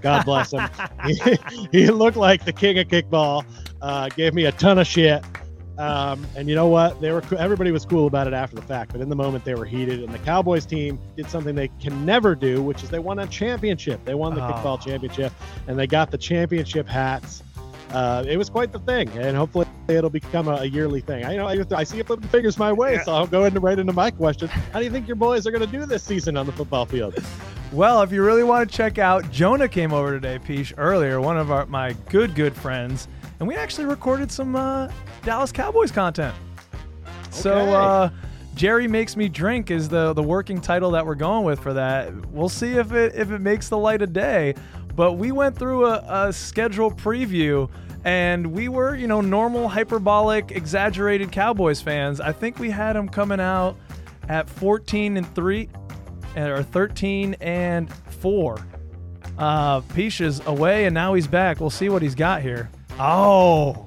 God bless him. he, he looked like the king of kickball. Uh, gave me a ton of shit. Um, and you know what? They were everybody was cool about it after the fact, but in the moment they were heated. And the Cowboys team did something they can never do, which is they won a championship. They won the Oh. kickball championship, and they got the championship hats. Uh, it was quite the thing, and hopefully it'll become a, a yearly thing. I you know I, I see it putting fingers my way, so I'll go into right into my question. How do you think your boys are going to do this season on the football field? Well, if you really want to check out, Jonah came over today, Peach, earlier, one of our my good, good friends, and we actually recorded some uh, Dallas Cowboys content. So, uh, Jerry makes me drink is the the working title that we're going with for that. We'll see if it if it makes the light of day. But we went through a, a schedule preview. And we were, you know, normal, hyperbolic, exaggerated Cowboys fans. I think we had them coming out at 14 and 3 or 13 and 4. Uh Pisha's away and now he's back. We'll see what he's got here. Oh.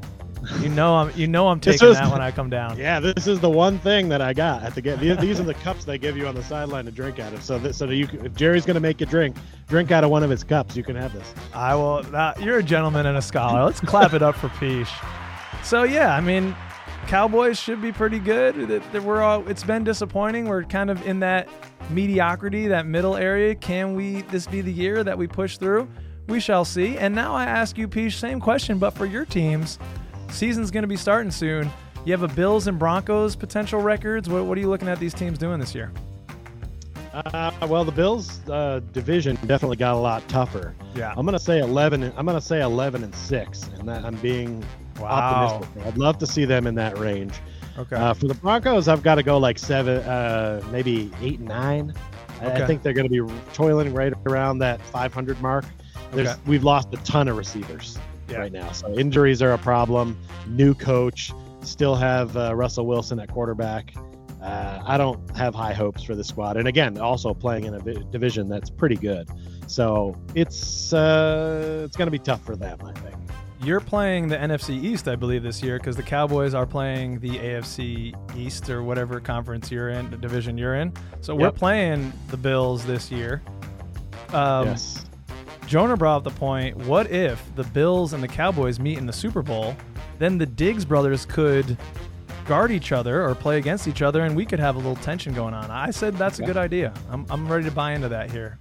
You know I'm you know I'm taking that when I come down. Yeah, this is the one thing that I got at the get. These, these are the cups they give you on the sideline to drink out of. So that so that you, if Jerry's going to make you drink, drink out of one of his cups. You can have this. I will. Uh, you're a gentleman and a scholar. Let's clap it up for Peach. So yeah, I mean, Cowboys should be pretty good. We're all. It's been disappointing. We're kind of in that mediocrity, that middle area. Can we? This be the year that we push through? We shall see. And now I ask you, Peach, same question, but for your teams, season's going to be starting soon. You have a Bills and Broncos potential records. What, what are you looking at these teams doing this year? Uh, well, the Bills uh, division definitely got a lot tougher. Yeah. I'm going to say 11. I'm going to say 11 and six, and that I'm being Wow. optimistic. I'd love to see them in that range. Okay. Uh, for the Broncos, I've got to go like seven, uh, maybe eight and nine. I, I think they're going to be toiling right around that 500 mark. There's, Okay. We've lost a ton of receivers Yeah. right now, so injuries are a problem. New coach, still have uh, Russell Wilson at quarterback. Uh, I don't have high hopes for the squad, and again, also playing in a vi- division that's pretty good. So it's uh, it's going to be tough for them, I think. You're playing the NFC East, I believe, this year because the Cowboys are playing the AFC East or whatever conference you're in, the division you're in. So we're playing the Bills this year. Um, yes. Jonah brought up the point what if the Bills and the Cowboys meet in the Super Bowl? Then the Diggs brothers could guard each other or play against each other, and we could have a little tension going on. I said that's a good idea. I'm, I'm ready to buy into that here.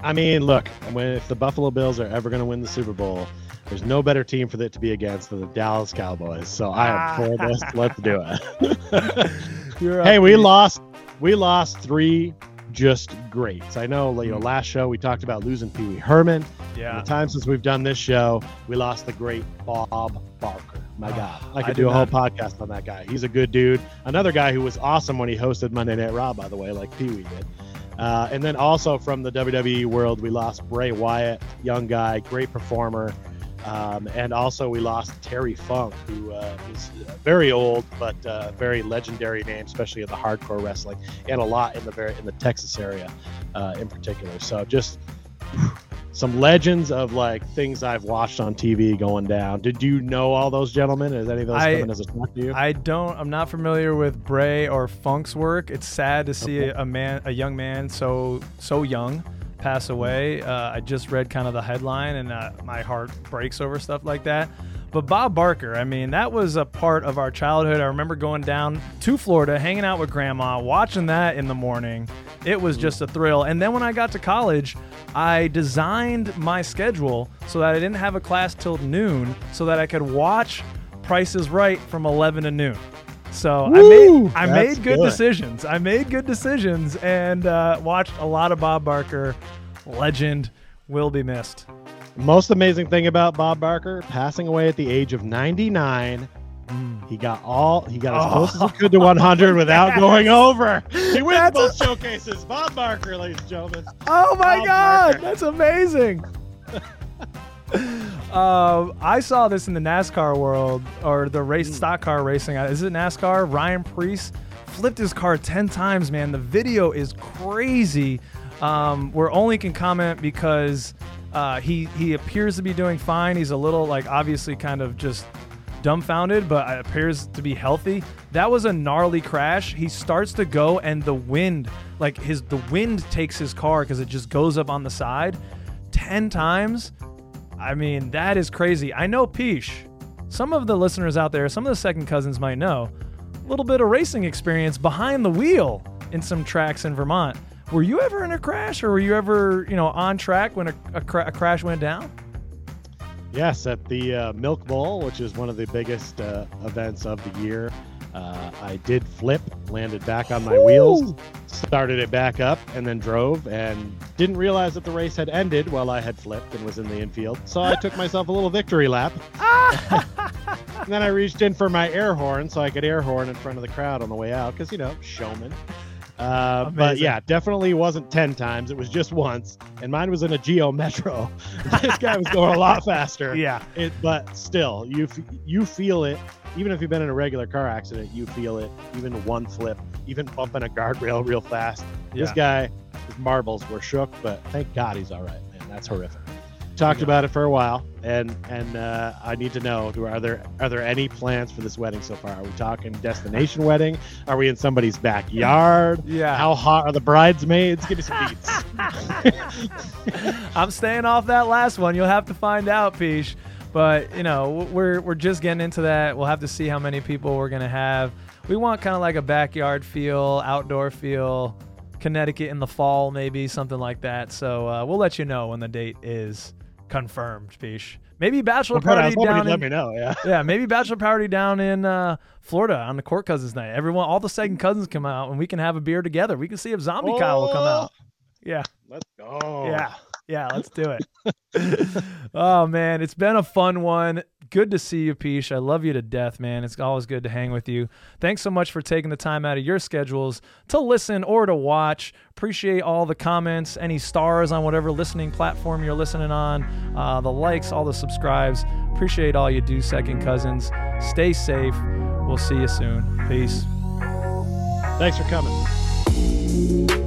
I mean, look, when, if the Buffalo Bills are ever going to win the Super Bowl, there's no better team for it to be against than the Dallas Cowboys. So I am ah. for this. Let's do it. Hey, we lost. We lost three just greats. I know, you know, last show we talked about losing Pee Wee Herman. Yeah. The time since we've done this show, we lost the great Bob Barker. My God, I I could did do a whole not- podcast on that guy. He's a good dude. Another guy who was awesome when he hosted Monday Night Raw, by the way, like Pee Wee did. Uh, and then also from the WWE world, we lost Bray Wyatt, young guy, great performer. Um, and also we lost Terry Funk, who uh, is very old but uh, very legendary name, especially in the hardcore wrestling, and a lot in the very in the Texas area, uh, in particular. So just some legends of like things I've watched on TV going down. Did you know all those gentlemen? Is any of those I- coming as a shock to you? I don't. I'm not familiar with Bray or Funk's work. It's sad to see Okay. a man, a young man, so so young, pass away. Uh, I just read kind of the headline, and uh, my heart breaks over stuff like that. But Bob Barker, I mean, that was a part of our childhood. I remember going down to Florida, hanging out with Grandma, watching that in the morning. It was just a thrill. And then when I got to college, I designed my schedule so that I didn't have a class till noon, so that I could watch Price is Right from 11 to noon. So Woo! I made I made good, good. decisions. I made good decisions and uh, watched a lot of Bob Barker. Legend will be missed. Most amazing thing about Bob Barker passing away at the age of 99. Mm. He got all he got as Oh. close as he could to 100 without Yes. going over. He wins That's both showcases. Bob Barker, ladies and gentlemen. Oh my Bob God, Barker. that's amazing. um, I saw this in the NASCAR world or the race stock car racing. Uh, Is it NASCAR? Ryan Preece flipped his car 10 times, man. The video is crazy. Um, we're only can comment because uh, he he appears to be doing fine. He's a little like obviously kind of just dumbfounded, but appears to be healthy. That was a gnarly crash. He starts to go, and the wind, like his, the wind takes his car because it just goes up on the side ten times. I mean, that is crazy. I know Peach. Some of the listeners out there, some of the second cousins might know a little bit of racing experience behind the wheel in some tracks in Vermont. Were you ever in a crash, or were you ever, you know, on track when a, a, a crash went down? Yes, at the uh, Milk Bowl, which is one of the biggest uh, events of the year, uh, I did flip, landed back on my wheels, started it back up, and then drove, and didn't realize that the race had ended while I had flipped and was in the infield. So I took myself a little victory lap. and then I reached in for my air horn so I could air horn in front of the crowd on the way out, because you know, showman. Uh, but yeah, definitely wasn't 10 times. It was just once. And mine was in a Geo Metro. this guy was going a lot faster. Yeah. It, but still, you f- you feel it. Even if you've been in a regular car accident, you feel it. Even one flip, even bumping a guardrail real fast. This guy, his marbles were shook, but thank God he's all right, man. That's horrific. Talked about it for a while, and and uh, I need to know: do are there are there any plans for this wedding so far? Are we talking destination wedding? Are we in somebody's backyard? Yeah. How hot are the bridesmaids? Give me some beats. I'm staying off that last one. You'll have to find out, Peach. But you know, we're we're just getting into that. We'll have to see how many people we're gonna have. We want kind of like a backyard feel, outdoor feel, Connecticut in the fall, maybe something like that. So uh, we'll let you know when the date is confirmed, Peach. Maybe bachelor Well, good, I was party down you'd let in, me know. Yeah. yeah, maybe bachelor party down in uh, Florida on the court cousins night. Everyone, all the second cousins come out, and we can have a beer together. We can see if Zombie Kyle will come out. Yeah. Let's go. Yeah. Yeah, let's do it. oh man, it's been a fun one. Good to see you, Peach. I love you to death, man. It's always good to hang with you. Thanks so much for taking the time out of your schedules to listen or to watch. Appreciate all the comments, any stars on whatever listening platform you're listening on, uh, the likes, all the subscribes. Appreciate all you do, second cousins. Stay safe. We'll see you soon. Peace. Thanks for coming.